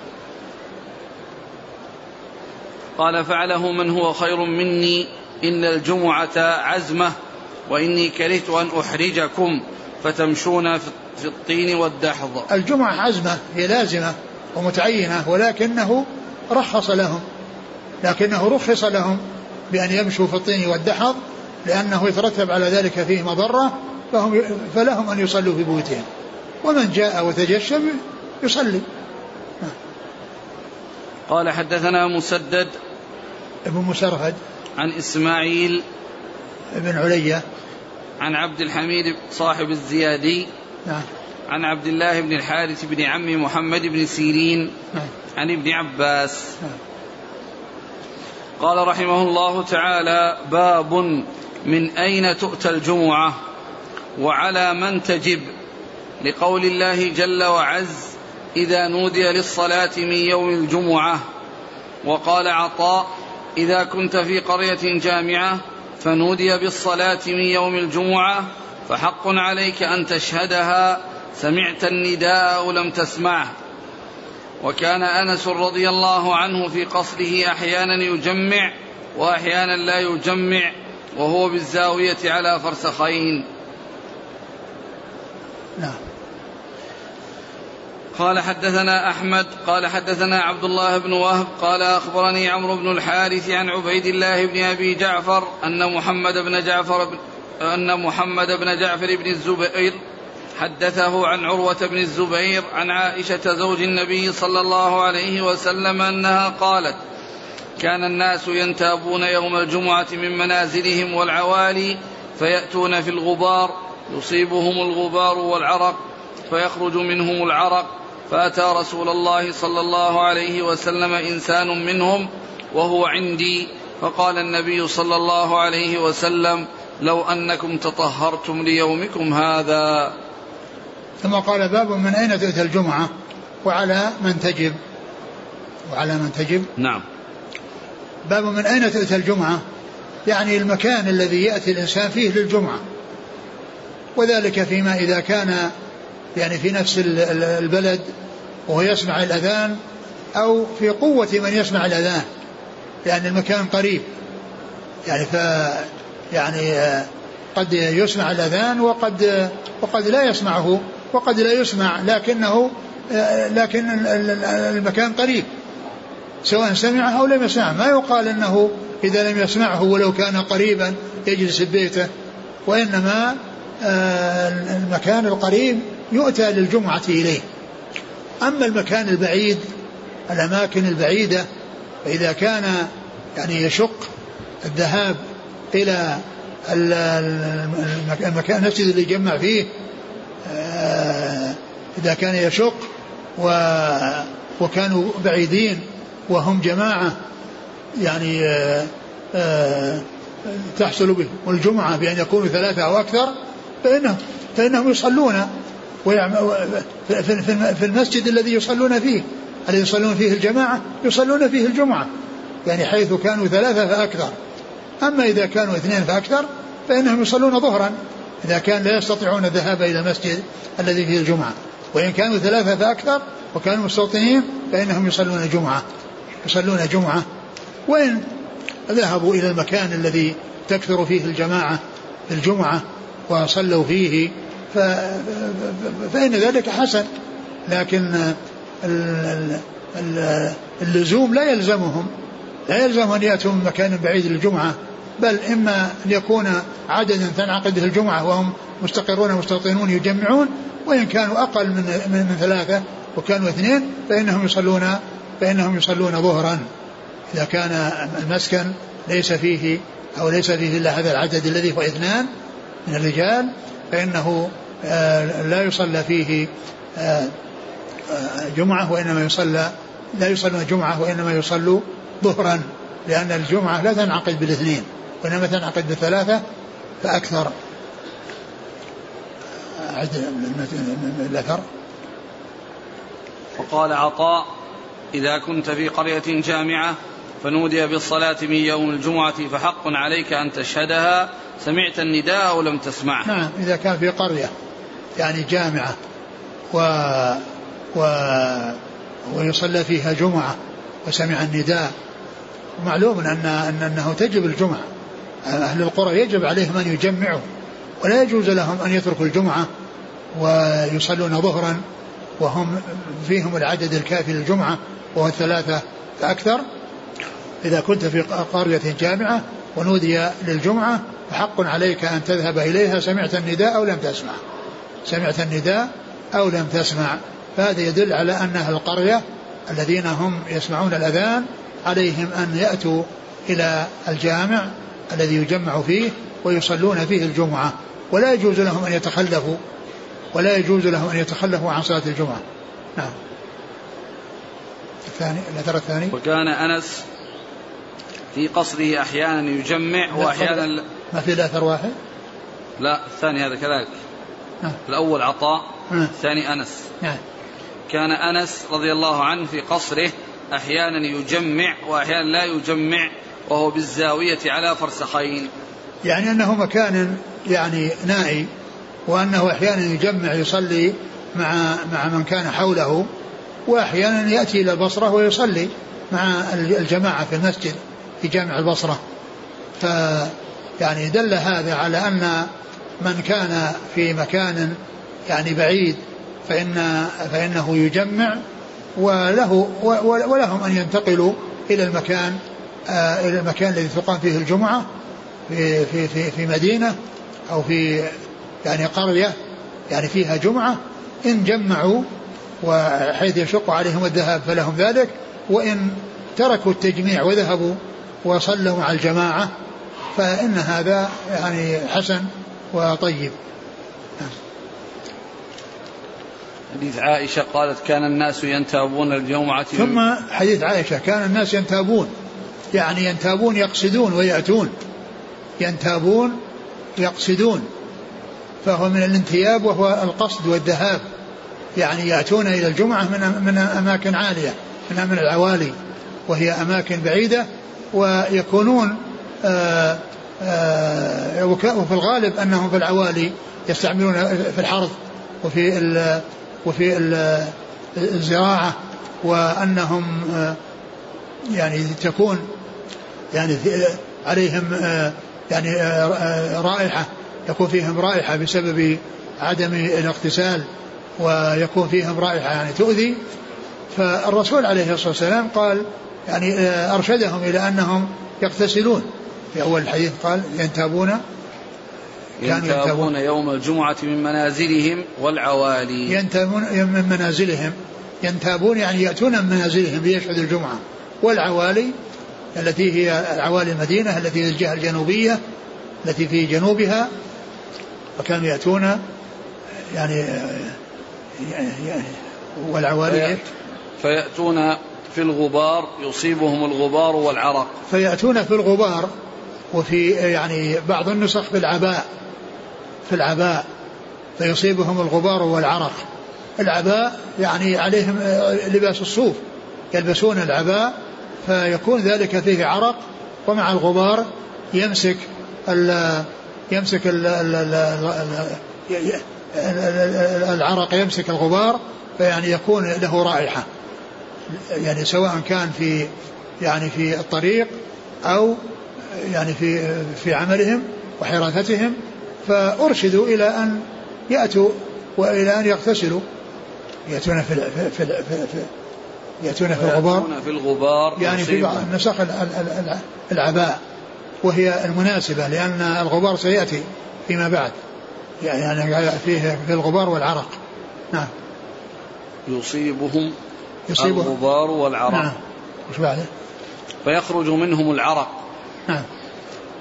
قال فعله من هو خير مني إن الجمعة عزمة وإني كرهت أن أحرجكم. فتمشون في الطين والدحض. الجمعة عزمة هي لازمة ومتعينة ولكنه رخص لهم لكنه رخص لهم بأن يمشوا في الطين والدحض لأنه يترتب على ذلك فيه مضرة فهم فلهم أن يصلوا في بيوتهم. ومن جاء وتجشم يصلي. قال حدثنا مسدد ابن مسرهد عن إسماعيل بن علية عن عبد الحميد صاحب الزيادي نعم. عن عبد الله بن الحارث بن عم محمد بن سيرين نعم. عن ابن عباس. نعم. قال رحمه الله تعالى باب من أين تؤتى الجمعة وعلى من تجب؟ لقول الله جل وعز إذا نودي للصلاة من يوم الجمعة. وقال عطاء إذا كنت في قرية جامعة فنودي بالصلاة من يوم الجمعة فحق عليك أن تشهدها. سمعت النداء أو لم تسمعه. وكان أنس رضي الله عنه في قصره أحيانا يجمع وأحيانا لا يجمع وهو بالزاوية على فرسخين. نعم. قال حدثنا أحمد قال حدثنا عبد الله بن وهب قال أخبرني عمرو بن الحارث عن عبيد الله بن أبي جعفر أن محمد بن جعفر بن أن محمد بن جعفر بن الزبير حدثه عن عروة بن الزبير عن عائشة زوج النبي صلى الله عليه وسلم أنها قالت كان الناس ينتابون يوم الجمعة من منازلهم والعوالي فيأتون في الغبار يصيبهم الغبار والعرق فيخرج منهم العرق فأتى رسول الله صلى الله عليه وسلم إنسان منهم وهو عندي فقال النبي صلى الله عليه وسلم لو أنكم تطهرتم ليومكم هذا. ثم قال باب من أين تؤتى الجمعة؟ وعلى من تجب؟ وعلى من تجب؟ نعم. باب من أين تؤتى الجمعة؟ يعني المكان الذي يأتي الإنسان فيه للجمعة. وذلك فيما إذا كان يعني في نفس البلد وهو يسمع الأذان أو في قوة من يسمع الأذان يعني المكان قريب. يعني ف يعني قد يسمع الأذان وقد وقد لا يسمعه وقد لا يسمع لكنه لكن المكان قريب. سواء سمعه أو لم يسمعه. ما يقال أنه إذا لم يسمعه ولو كان قريبا يجلس في بيته. وإنما آه، المكان القريب يؤتى للجمعة إليه. أما المكان البعيد الأماكن البعيدة فإذا كان يعني يشق الذهاب إلى المكان المسجد اللي يجمع فيه آه، إذا كان يشق وكانوا بعيدين وهم جماعة يعني آه، تحصل به. والجمعة بأن يكونوا ثلاثة أو أكثر فإنهم فإنهم يصلون. في المسجد الذي يصلون فيه. الذي يصلون فيه الجماعة؟ يصلون فيه الجمعة. يعني حيث كانوا ثلاثة فأكثر. أما إذا كانوا اثنين فأكثر فإنهم يصلون ظهرا. إذا كان لا يستطيعون الذهاب إلى المسجد الذي فيه الجمعة. وإن كانوا ثلاثة فأكثر وكانوا مستوطنين فإنهم يصلون جمعة يصلون جمعة. وإن ذهبوا إلى المكان الذي تكثر فيه الجماعة الجمعة وصلوا فيه. فإن ذلك حسن. لكن اللزوم لا يلزمهم. لا يلزم أن يأتوا من مكان بعيد للجمعة بل إما أن يكون عددا تنعقد الجمعة وهم مستقرون مستوطنون يجمعون وإن كانوا أقل من, من, من ثلاثة وكانوا اثنين فإنهم يصلون فإنهم يصلون ظهرا. إذا كان المسكن ليس فيه أو ليس فيه إلا هذا العدد الذي هو اثنان من الرجال فإنه آه، لا يصلى فيه آه، آه، جمعة وإنما يصلى لا يصلون جمعة وإنما يصلوا ظهرا لأن الجمعة لا تنعقد بالاثنين وإنما تنعقد بالثلاثة فأكثر. الأثر وقال عطاء إذا كنت في قرية جامعة فنودي بالصلاة من يوم الجمعة فحق عليك أن تشهدها سمعت النداء أو لم تسمعه. نعم إذا كان في قرية يعني جامعة و, و ويصلى فيها جمعة وسمع النداء معلوم أن أن أنه تجب الجمعة. أهل القرى يجب عليهم أن يجمعوا ولا يجوز لهم أن يتركوا الجمعة ويصلون ظهرا وهم فيهم العدد الكافي للجمعة وهو الثلاثة فأكثر. إذا كنت في قرية جامعة ونودي للجمعة فحق عليك أن تذهب إليها سمعت النداء أو لم تسمع. سمعت النداء أو لم تسمع. فهذا يدل على أن أهل القرية الذين هم يسمعون الأذان عليهم أن يأتوا إلى الجامع الذي يجمع فيه ويصلون فيه الجمعة. ولا يجوز لهم أن يتخلفوا. ولا يجوز لهم أن يتخلفوا عن صلاة الجمعة. نعم. الثاني الأثر الثاني؟ وكان أنس في قصره أحيانا يجمع وأحيانا ما في الأثر واحد لا الثاني هذا كذلك نعم. الأول عطاء نعم. الثاني أنس نعم. كان أنس رضي الله عنه في قصره أحيانا يجمع وأحيانا لا يجمع وهو بالزاوية على فرسخين يعني أنه مكان يعني نائي وأنه أحيانا يجمع يصلي مع مع من كان حوله وأحيانا يأتي إلى البصرة ويصلي مع الجماعة في المسجد في جامع البصرة ف يعني دل هذا على أن من كان في مكان يعني بعيد فإن فإنه يجمع وله ولهم أن ينتقلوا إلى المكان آه، إلى المكان الذي تقام فيه الجمعة في في في في مدينة أو في يعني قرية يعني فيها جمعة. إن جمعوا وحيث يشق عليهم الذهاب فلهم ذلك وإن تركوا التجميع وذهبوا وصلوا مع الجماعة فإن هذا يعني حسن وطيب. حديث عائشة قالت كان الناس ينتابون الجمعة ثم حديث عائشة كان الناس ينتابون. يعني ينتابون يقصدون ويأتون. ينتابون يقصدون. فهو من الانتياب وهو القصد والذهاب. يعني يأتون إلى الجمعة من من أماكن عالية من من العوالي وهي أماكن بعيدة ويكونون وفي الغالب أنهم في العوالي يستعملون في الحرث وفي ال وفي ال الزراعة وأنهم آه، يعني تكون يعني عليهم يعني رائحة يكون فيهم رائحة بسبب عدم الاغتسال ويكون فيهم رائحة يعني تؤذي. فالرسول عليه الصلاة والسلام قال يعني آه، أرشدهم إلى أنهم يغتسلون. في أول الحديث قال ينتابون ينتابون يوم الجمعة من منازلهم والعوالي. ينتابون من منازلهم. ينتابون يعني يأتون من منازلهم ليشهدوا الجمعة. والعوالي التي هي عوالي المدينة التي هي الجهة الجنوبية التي في جنوبها. وكانوا يأتون يعني والعوالي فيأتون في الغبار يصيبهم الغبار والعرق. فيأتون في الغبار. وفي يعني بعض النسخ في العباء في العباء فيصيبهم الغبار والعرق. العباء يعني عليهم لباس الصوف يلبسون العباء فيكون ذلك فيه عرق ومع الغبار يمسك ال يمسك ال العرق يمسك الغبار فيعني يكون له رائحة. يعني سواء كان في يعني في الطريق أو يعني في في عملهم وحراثتهم فأرشدوا إلى أن يأتوا وإلى أن يغتسلوا. يأتون في في في, في, في يأتون في الغبار. في الغبار يعني في بعض النسخ العباء وهي المناسبة لأن الغبار سيأتي فيما بعد. يعني فيه في الغبار والعرق. نعم. يصيبهم يصيبهم. الغبار والعرق. نعم. وش بعده؟ فيخرج منهم العرق. نعم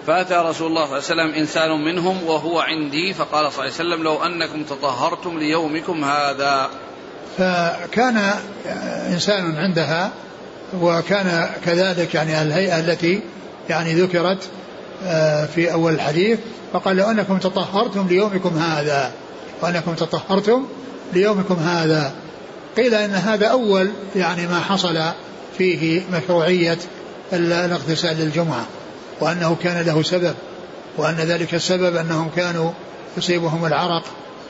فأتى رسول الله صلى الله عليه وسلم إنسان منهم وهو عندي فقال صلى الله عليه وسلم لو أنكم تطهرتم ليومكم هذا. فكان إنسان عندها وكان كذلك يعني الهيئة التي يعني ذكرت آه، في أول الحديث فقال لو أنكم تطهرتم ليومكم هذا. وأنكم تطهرتم ليومكم هذا. قيل إن هذا أول يعني ما حصل فيه مشروعية الاغتسال للجمعة. وأنه كان له سبب وأن ذلك السبب أنهم كانوا يصيبهم العرق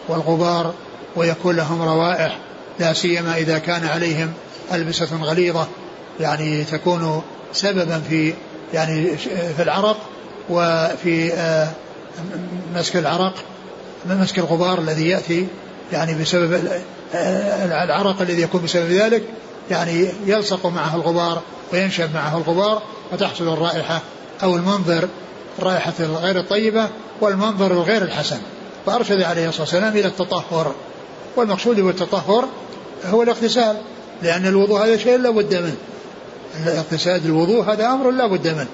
والغبار ويكون لهم روائح لا سيما إذا كان عليهم ألبسة غليظة يعني تكون سببا في يعني في العرق وفي آه، مسك العرق مسك الغبار الذي يأتي يعني بسبب العرق الذي يكون بسبب ذلك يعني يلصق معه الغبار وينشب معه الغبار وتحصل الرائحة أو المنظر الرائحة الغير الطيبة والمنظر الغير الحسن. فأرشد عليه الصلاة والسلام إلى التطهر. والمقصود بالتطهر هو الاغتسال لأن الوضوء هذا شيء لا بد منه. اغتسال الوضوء هذا أمر لا بد منه.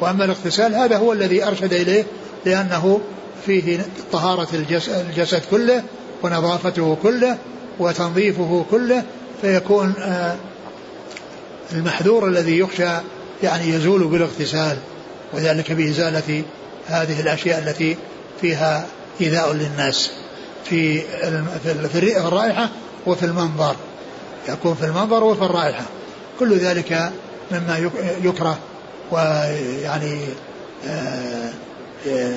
وأما الاغتسال هذا هو الذي أرشد إليه لأنه فيه طهارة الجسد كله ونظافته كله وتنظيفه كله فيكون آه، المحذور الذي يخشى يعني يزول بالاغتسال. وذلك بإزالة هذه الأشياء التي فيها إيذاء للناس في في الرائحة وفي المنظر. يكون في المنظر وفي الرائحة. كل ذلك مما يكره ويعني آه،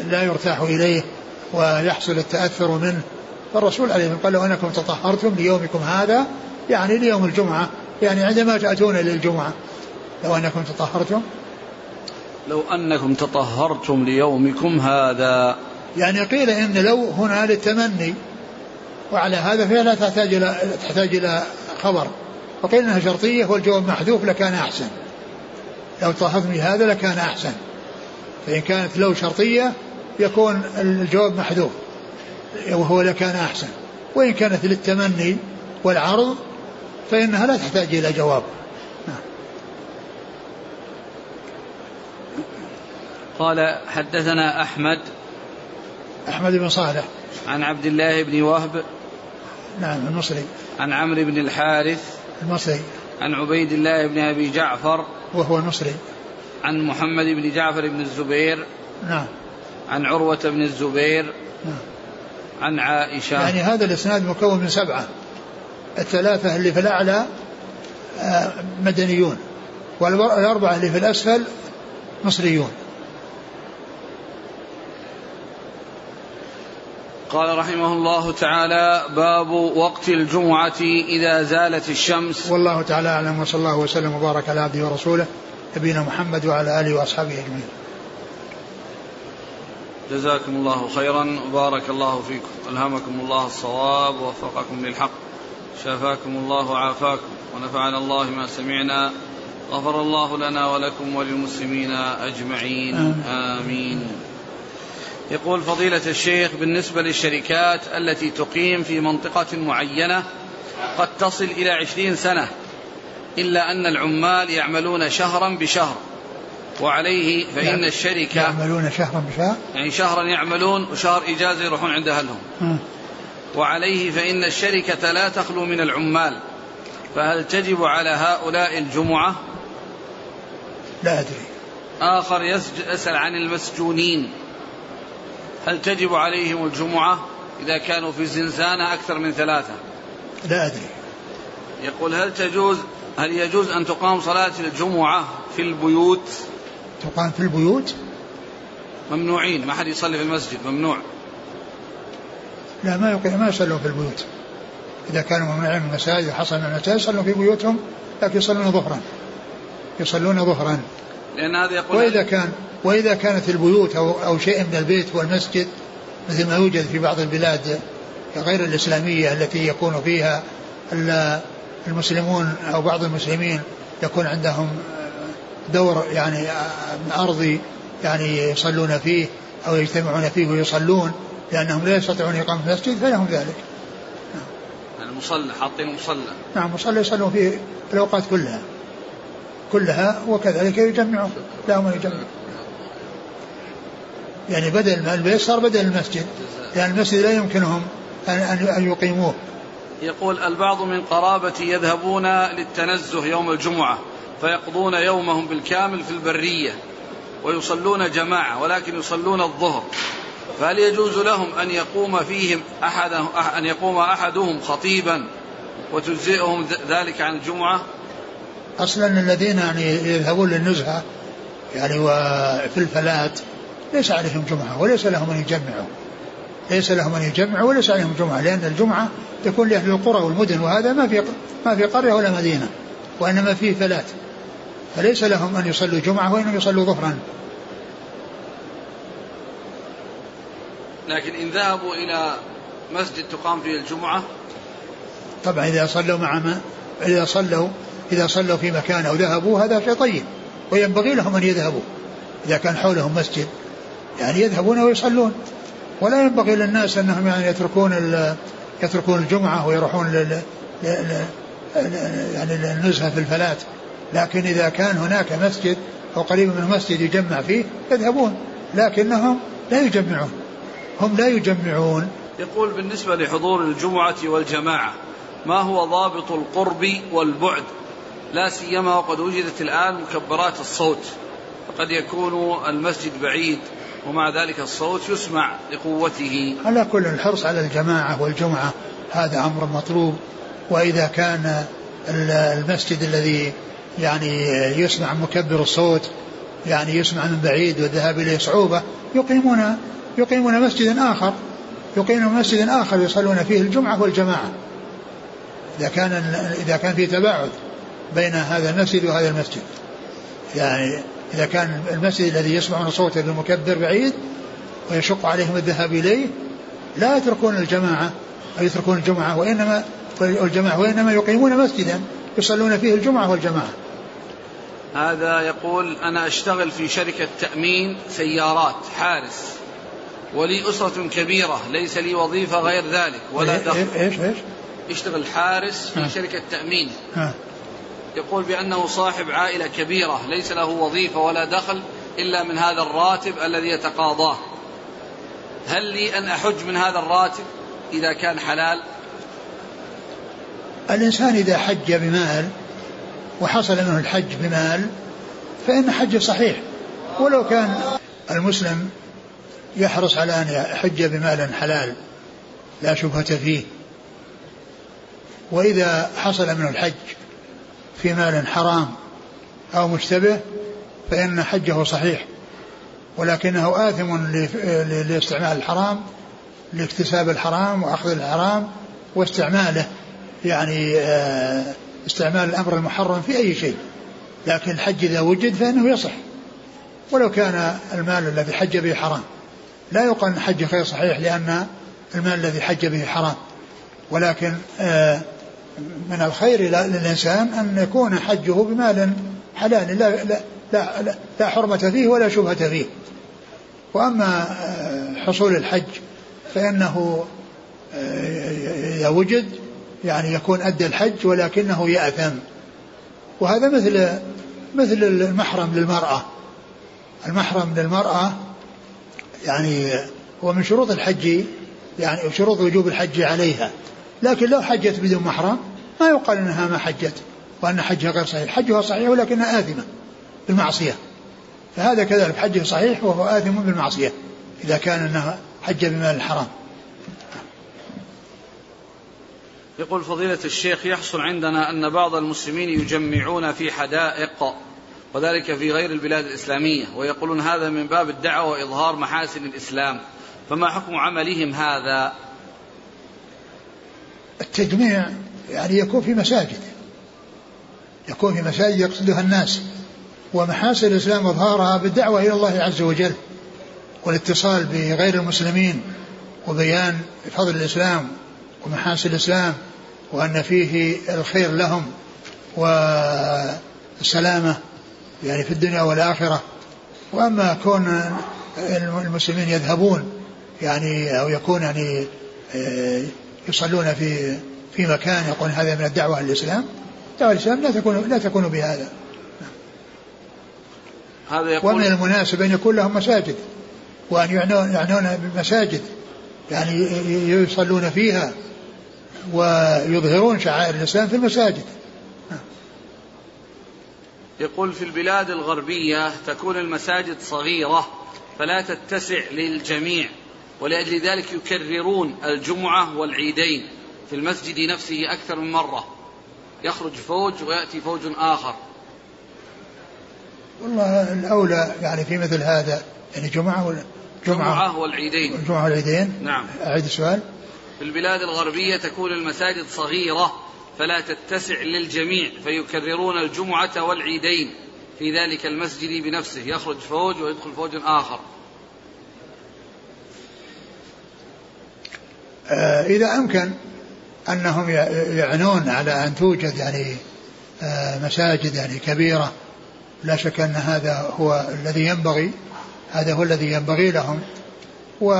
لا يرتاح إليه ويحصل التأثر منه. فالرسول عليه الصلاة والسلام قال لو أنكم تطهرتم ليومكم هذا يعني ليوم الجمعة يعني عندما تأتون للجمعة. لو أنكم تطهرتم لو أنكم تطهرتم ليومكم هذا. يعني قيل إن لو هنا للتمني وعلى هذا فهي لا تحتاج إلى تحتاج إلى خبر. وقيل إنها شرطية والجواب محذوف لكان أحسن. لو طهرتم هذا لكان أحسن. فإن كانت لو شرطية يكون الجواب محذوف. وهو لكان أحسن. وإن كانت للتمني والعرض فإنها لا تحتاج إلى جواب. قال حدثنا أحمد أحمد بن صالح. عن عبد الله بن وهب نعم المصري. عن عمرو بن الحارث المصري. عن عبيد الله بن أبي جعفر وهو المصري. عن محمد بن جعفر بن الزبير نعم. عن عروة بن الزبير نعم. عن عائشة. يعني هذا الإسناد مكون من سبعة. الثلاثة اللي في الأعلى آه، مدنيون والأربعة اللي في الأسفل مصريون. قال رحمه الله تعالى باب وقت الجمعة إذا زالت الشمس. والله تعالى أعلم وصلى الله وسلم وبارك على عبده ورسوله نبينا محمد وعلى آله وأصحابه أجمعين. جزاكم الله خيرا وبارك الله فيكم. ألهمكم الله الصواب ووفقكم للحق شافاكم الله وعافاكم ونفعنا الله ما سمعنا غفر الله لنا ولكم وللمسلمين أجمعين. آمين, آمين. يقول فضيلة الشيخ بالنسبة للشركات التي تقيم في منطقة معينة قد تصل إلى عشرين سنة إلا أن العمال يعملون شهرا بشهر وعليه فإن يعني الشركة يعملون شهرا بشهر؟ يعني شهرا يعملون وشهر إجازة يروحون عند أهلهم. وعليه فإن الشركة لا تخلو من العمال فهل تجب على هؤلاء الجمعة؟ لا أدري. آخر يسأل عن المسجونين. هل تجب عليهم الجمعة إذا كانوا في زنزانة أكثر من ثلاثة؟ لا أدري. يقول هل تجوز هل يجوز أن تقام صلاة الجمعة في البيوت؟ تقام في البيوت؟ ممنوعين ما حد يصلي في المسجد ممنوع. لا ما يقيم ما يصلون في البيوت. إذا كانوا ممنوعين من المساجد وحصل من المساجد يصلون في بيوتهم لكن يصلون ظهرا. يصلون ظهرا. لأن هذا يقول وإذا كان وإذا كانت البيوت أو, أو شيء من البيت والمسجد مثل ما يوجد في بعض البلاد غير الإسلامية التي يكون فيها المسلمون أو بعض المسلمين يكون عندهم دور يعني أرضي يعني يصلون فيه أو يجتمعون فيه ويصلون لأنهم لا يستطيعون إقامة المسجد فلهم ذلك. المصلى حاطين مصلى. نعم مصلى يصلون فيه الأوقات كلها. كلها وكذلك يجمعون. لهم يجمعون. يعني بدل البيت صار بدل المسجد. لأن المسجد لا يمكنهم أن, أن يقيموه. يقول البعض من قرابتي يذهبون للتنزه يوم الجمعة فيقضون يومهم بالكامل في البرية ويصلون جماعة ولكن يصلون الظهر. فهل يجوز لهم أن يقوم فيهم أحد أن يقوم أحدهم خطيبا وتجزئهم ذلك عن الجمعة؟ أصلا الذين يعني يذهبون للنزهة يعني وفي الفلات ليس عليهم جمعة وليس لهم أن يجمعوا. ليس لهم أن يجمعوا وليس عليهم جمعة لأن الجمعة تكون لأهل القرى والمدن وهذا ما في ما في قرية ولا مدينة وإنما فيه فلات. فليس لهم أن يصلوا جمعة وإنما يصلوا ظهرا. لكن إن ذهبوا إلى مسجد تقام فيه الجمعة؟ طبعا إذا صلوا مع ما إذا صلوا إذا صلوا في مكان أو ذهبوا هذا شيء طيب. وينبغي لهم أن يذهبوا. إذا كان حولهم مسجد يعني يذهبون ويصلون. ولا ينبغي للناس أنهم يعني يتركون يتركون الجمعة ويروحون يعني النزهة في الفلات. لكن إذا كان هناك مسجد أو قريب من مسجد يجمع فيه يذهبون. لكنهم لا يجمعون. هم لا يجمعون. يقول بالنسبة لحضور الجمعة والجماعة ما هو ضابط القرب والبعد؟ لا سيما وقد وجدت الآن مكبرات الصوت فقد يكون المسجد بعيد ومع ذلك الصوت يسمع لقوته. على كل الحرص على الجماعة والجمعة هذا أمر مطلوب. وإذا كان المسجد الذي يعني يسمع مكبر الصوت يعني يسمع من بعيد والذهاب إليه صعوبة يقيمون يقيمون مسجدا آخر. يقيمون مسجدا آخر يصلون فيه الجمعة والجماعة. إذا كان إذا كان في تباعد. بين هذا المسجد وهذا المسجد. يعني إذا كان المسجد الذي يسمعون صوته بالمكبر بعيد ويشق عليهم الذهاب إليه لا يتركون الجماعة أو يتركون الجمعه وإنما الجماعه وإنما يقيمون مسجدا يصلون فيه الجمعة والجماعة. هذا يقول أنا أشتغل في شركة تأمين سيارات حارس ولي أسرة كبيرة ليس لي وظيفة غير ذلك ولا إيه، دخل. إيش إيش؟ يشتغل حارس في شركة تأمين. يقول بأنه صاحب عائلة كبيرة ليس له وظيفة ولا دخل إلا من هذا الراتب الذي يتقاضاه. هل لي أن أحج من هذا الراتب إذا كان حلال؟ الإنسان إذا حج بمال وحصل منه الحج بمال فإن حجه صحيح. ولو كان المسلم يحرص على أن يحج بمال حلال لا شبهة فيه. وإذا حصل منه الحج في مال حرام أو مشتبه فإن حجه صحيح ولكنه آثم لاستعمال الحرام لاكتساب الحرام وأخذ الحرام واستعماله. يعني آه استعمال الأمر المحرم في أي شيء لكن الحج إذا وجد فإنه يصح. ولو كان المال الذي حج به حرام لا يقال أن حج غير صحيح لأن المال الذي حج به حرام. ولكن آه، من الخير للإنسان أن يكون حجه بمال حلال لا, لا, لا, لا, حرمة فيه ولا شبهة فيه. وأما آه، حصول الحج فإنه آه، إذا وجد يعني يكون أدى الحج ولكنه يأثم. وهذا مثل مثل المحرم للمرأة. المحرم للمرأة يعني هو من شروط الحج يعني شروط وجوب الحج عليها. لكن لو حجت بدون محرم ما يقال انها ما حجت وأن حجها غير صحيح. حجها صحيح ولكنها آثمة بالمعصية. فهذا كذلك حجه صحيح وهو آثم بالمعصية إذا كان أنها حج بمال الحرام. يقول فضيلة الشيخ يحصل عندنا أن بعض المسلمين يجمعون في حدائق وذلك في غير البلاد الإسلامية ويقولون هذا من باب الدعوة وإظهار محاسن الإسلام. فما حكم عملهم هذا؟ التجميع يعني يكون في مساجد. يكون في مساجد يقصدها الناس. ومحاسن الإسلام إظهارها بالدعوة إلى الله عز وجل والاتصال بغير المسلمين وبيان فضل الإسلام ومحاسن الإسلام وأن فيه الخير لهم والسلامة يعني في الدنيا والآخرة. وأما كون المسلمين يذهبون يعني أو يكون يعني يصلون في في مكان يقول هذا من الدعوة للإسلام الدعوة للإسلام لا تكون لا تكون بهذا. هذا يقول ومن المناسب أن يكون لهم مساجد وأن يعنون يعنون بالمساجد يعني يصلون فيها ويظهرون شعائر الإسلام في المساجد. يقول في البلاد الغربية تكون المساجد صغيرة فلا تتسع للجميع ولأجل ذلك يكررون الجمعة والعيدين. في المسجد نفسه أكثر من مرة. يخرج فوج ويأتي فوج آخر. والله الأولى يعني في مثل هذا يعني جمعة ولا جمعة, والعيدين. الجمعة والعيدين. نعم. أعيد السؤال. في البلاد الغربية تكون المساجد صغيرة فلا تتسع للجميع فيكررون الجمعة والعيدين في ذلك المسجد بنفسه. يخرج فوج ويدخل فوج آخر. آه، إذا أمكن أنهم يعنون على أن توجد يعني آه، مساجد يعني كبيرة. لا شك أن هذا هو الذي ينبغي هذا هو الذي ينبغي لهم. و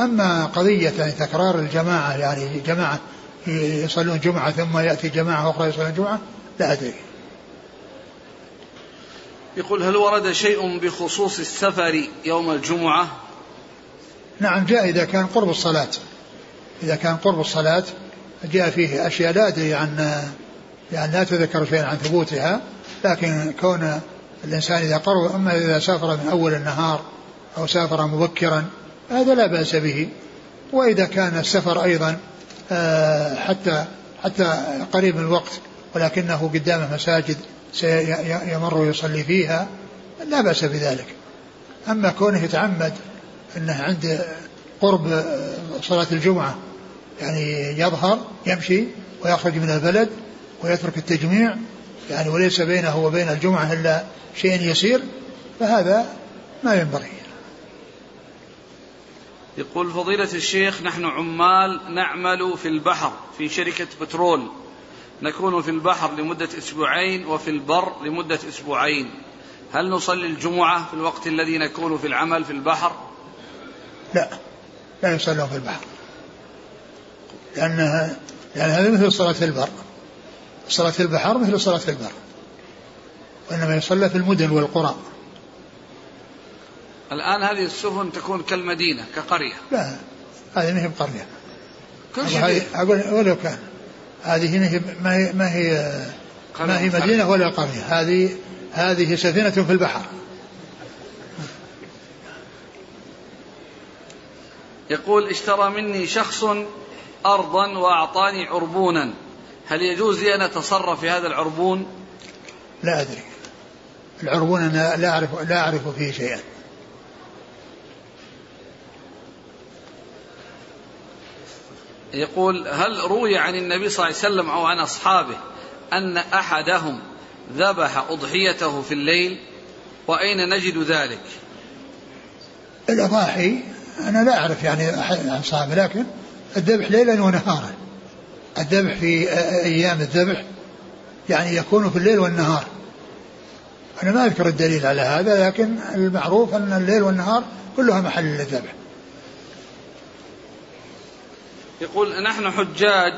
أما قضية يعني تكرار الجماعة يعني جماعة يصلون جمعة ثم يأتي جماعة أخرى يصلون جمعة لا أدري. يقول هل ورد شيء بخصوص السفر يوم الجمعة؟ نعم جاء إذا كان قرب الصلاة. إذا كان قرب الصلاة جاء فيه أشياء لا أدري عن يعني لا تذكر شيئا عن ثبوتها لكن كون الإنسان إذا قرب أما إذا سافر من أول النهار أو سافر مبكرا هذا لا بأس به. وإذا كان السفر أيضا آه، حتى حتى قريب من الوقت ولكنه قدامه مساجد سيمر ويصلي فيها لا بأس بذلك. أما كونه يتعمد أنه عند قرب صلاة الجمعة يعني يظهر يمشي ويخرج من البلد ويترك التجميع يعني وليس بينه وبين الجمعة إلا شيء يسير فهذا ما ينبغي. يقول فضيلة الشيخ نحن عمال نعمل في البحر في شركة بترول. نكون في البحر لمدة أسبوعين وفي البر لمدة أسبوعين. هل نصلي الجمعة في الوقت الذي نكون في العمل في البحر؟ لا لا يصلون في البحر. لأنها لأن هذا مثل صلاة البر. صلاة البحر مثل صلاة البر. وإنما يصلى في المدن والقرى. الآن هذه السفن تكون كالمدينة كقرية. لا هذه ما هي بقرية. كل شيء أقول ولو كان هذه ما هي ما هي ما هي, ما هي مدينة ولا قرية. هذه هذه سفينة في البحر. يقول اشترى مني شخص أرضا وأعطاني عربونا. هل يجوز لي أن أتصرف في هذا العربون؟ لا أدري. العربون أنا لا أعرف لا أعرف فيه شيئا. يقول هل روي عن النبي صلى الله عليه وسلم أو عن أصحابه أن أحدهم ذبح أضحيته في الليل؟ وأين نجد ذلك؟ الأضاحي أنا لا أعرف يعني أحد عن صحابه لكن الذبح ليلا ونهارا. الذبح في أيام الذبح يعني يكون في الليل والنهار. أنا ما أذكر الدليل على هذا لكن المعروف أن الليل والنهار كلها محل للذبح. يقول نحن حجاج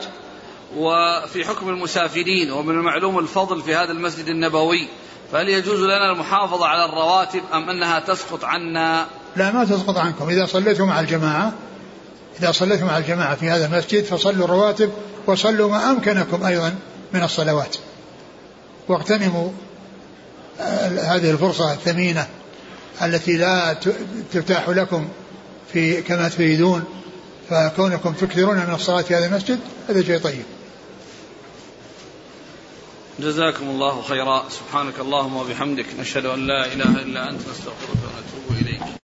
وفي حكم المسافرين ومن المعلوم الفضل في هذا المسجد النبوي فهل يجوز لنا المحافظة على الرواتب أم أنها تسقط عنا؟ لا ما تسقط عنكم. إذا صليتم مع الجماعة إذا صليتم مع الجماعة في هذا المسجد فصلوا الرواتب وصلوا ما أمكنكم أيضا من الصلوات. واغتنموا هذه الفرصة الثمينة التي لا تتاح لكم في كما تريدون فكونكم تكثرون من الصلاة في هذا المسجد هذا شيء طيب. جزاكم الله خيرا. سبحانك اللهم وبحمدك. نشهد أن لا إله إلا أنت نستغفرك ونتوب إليك.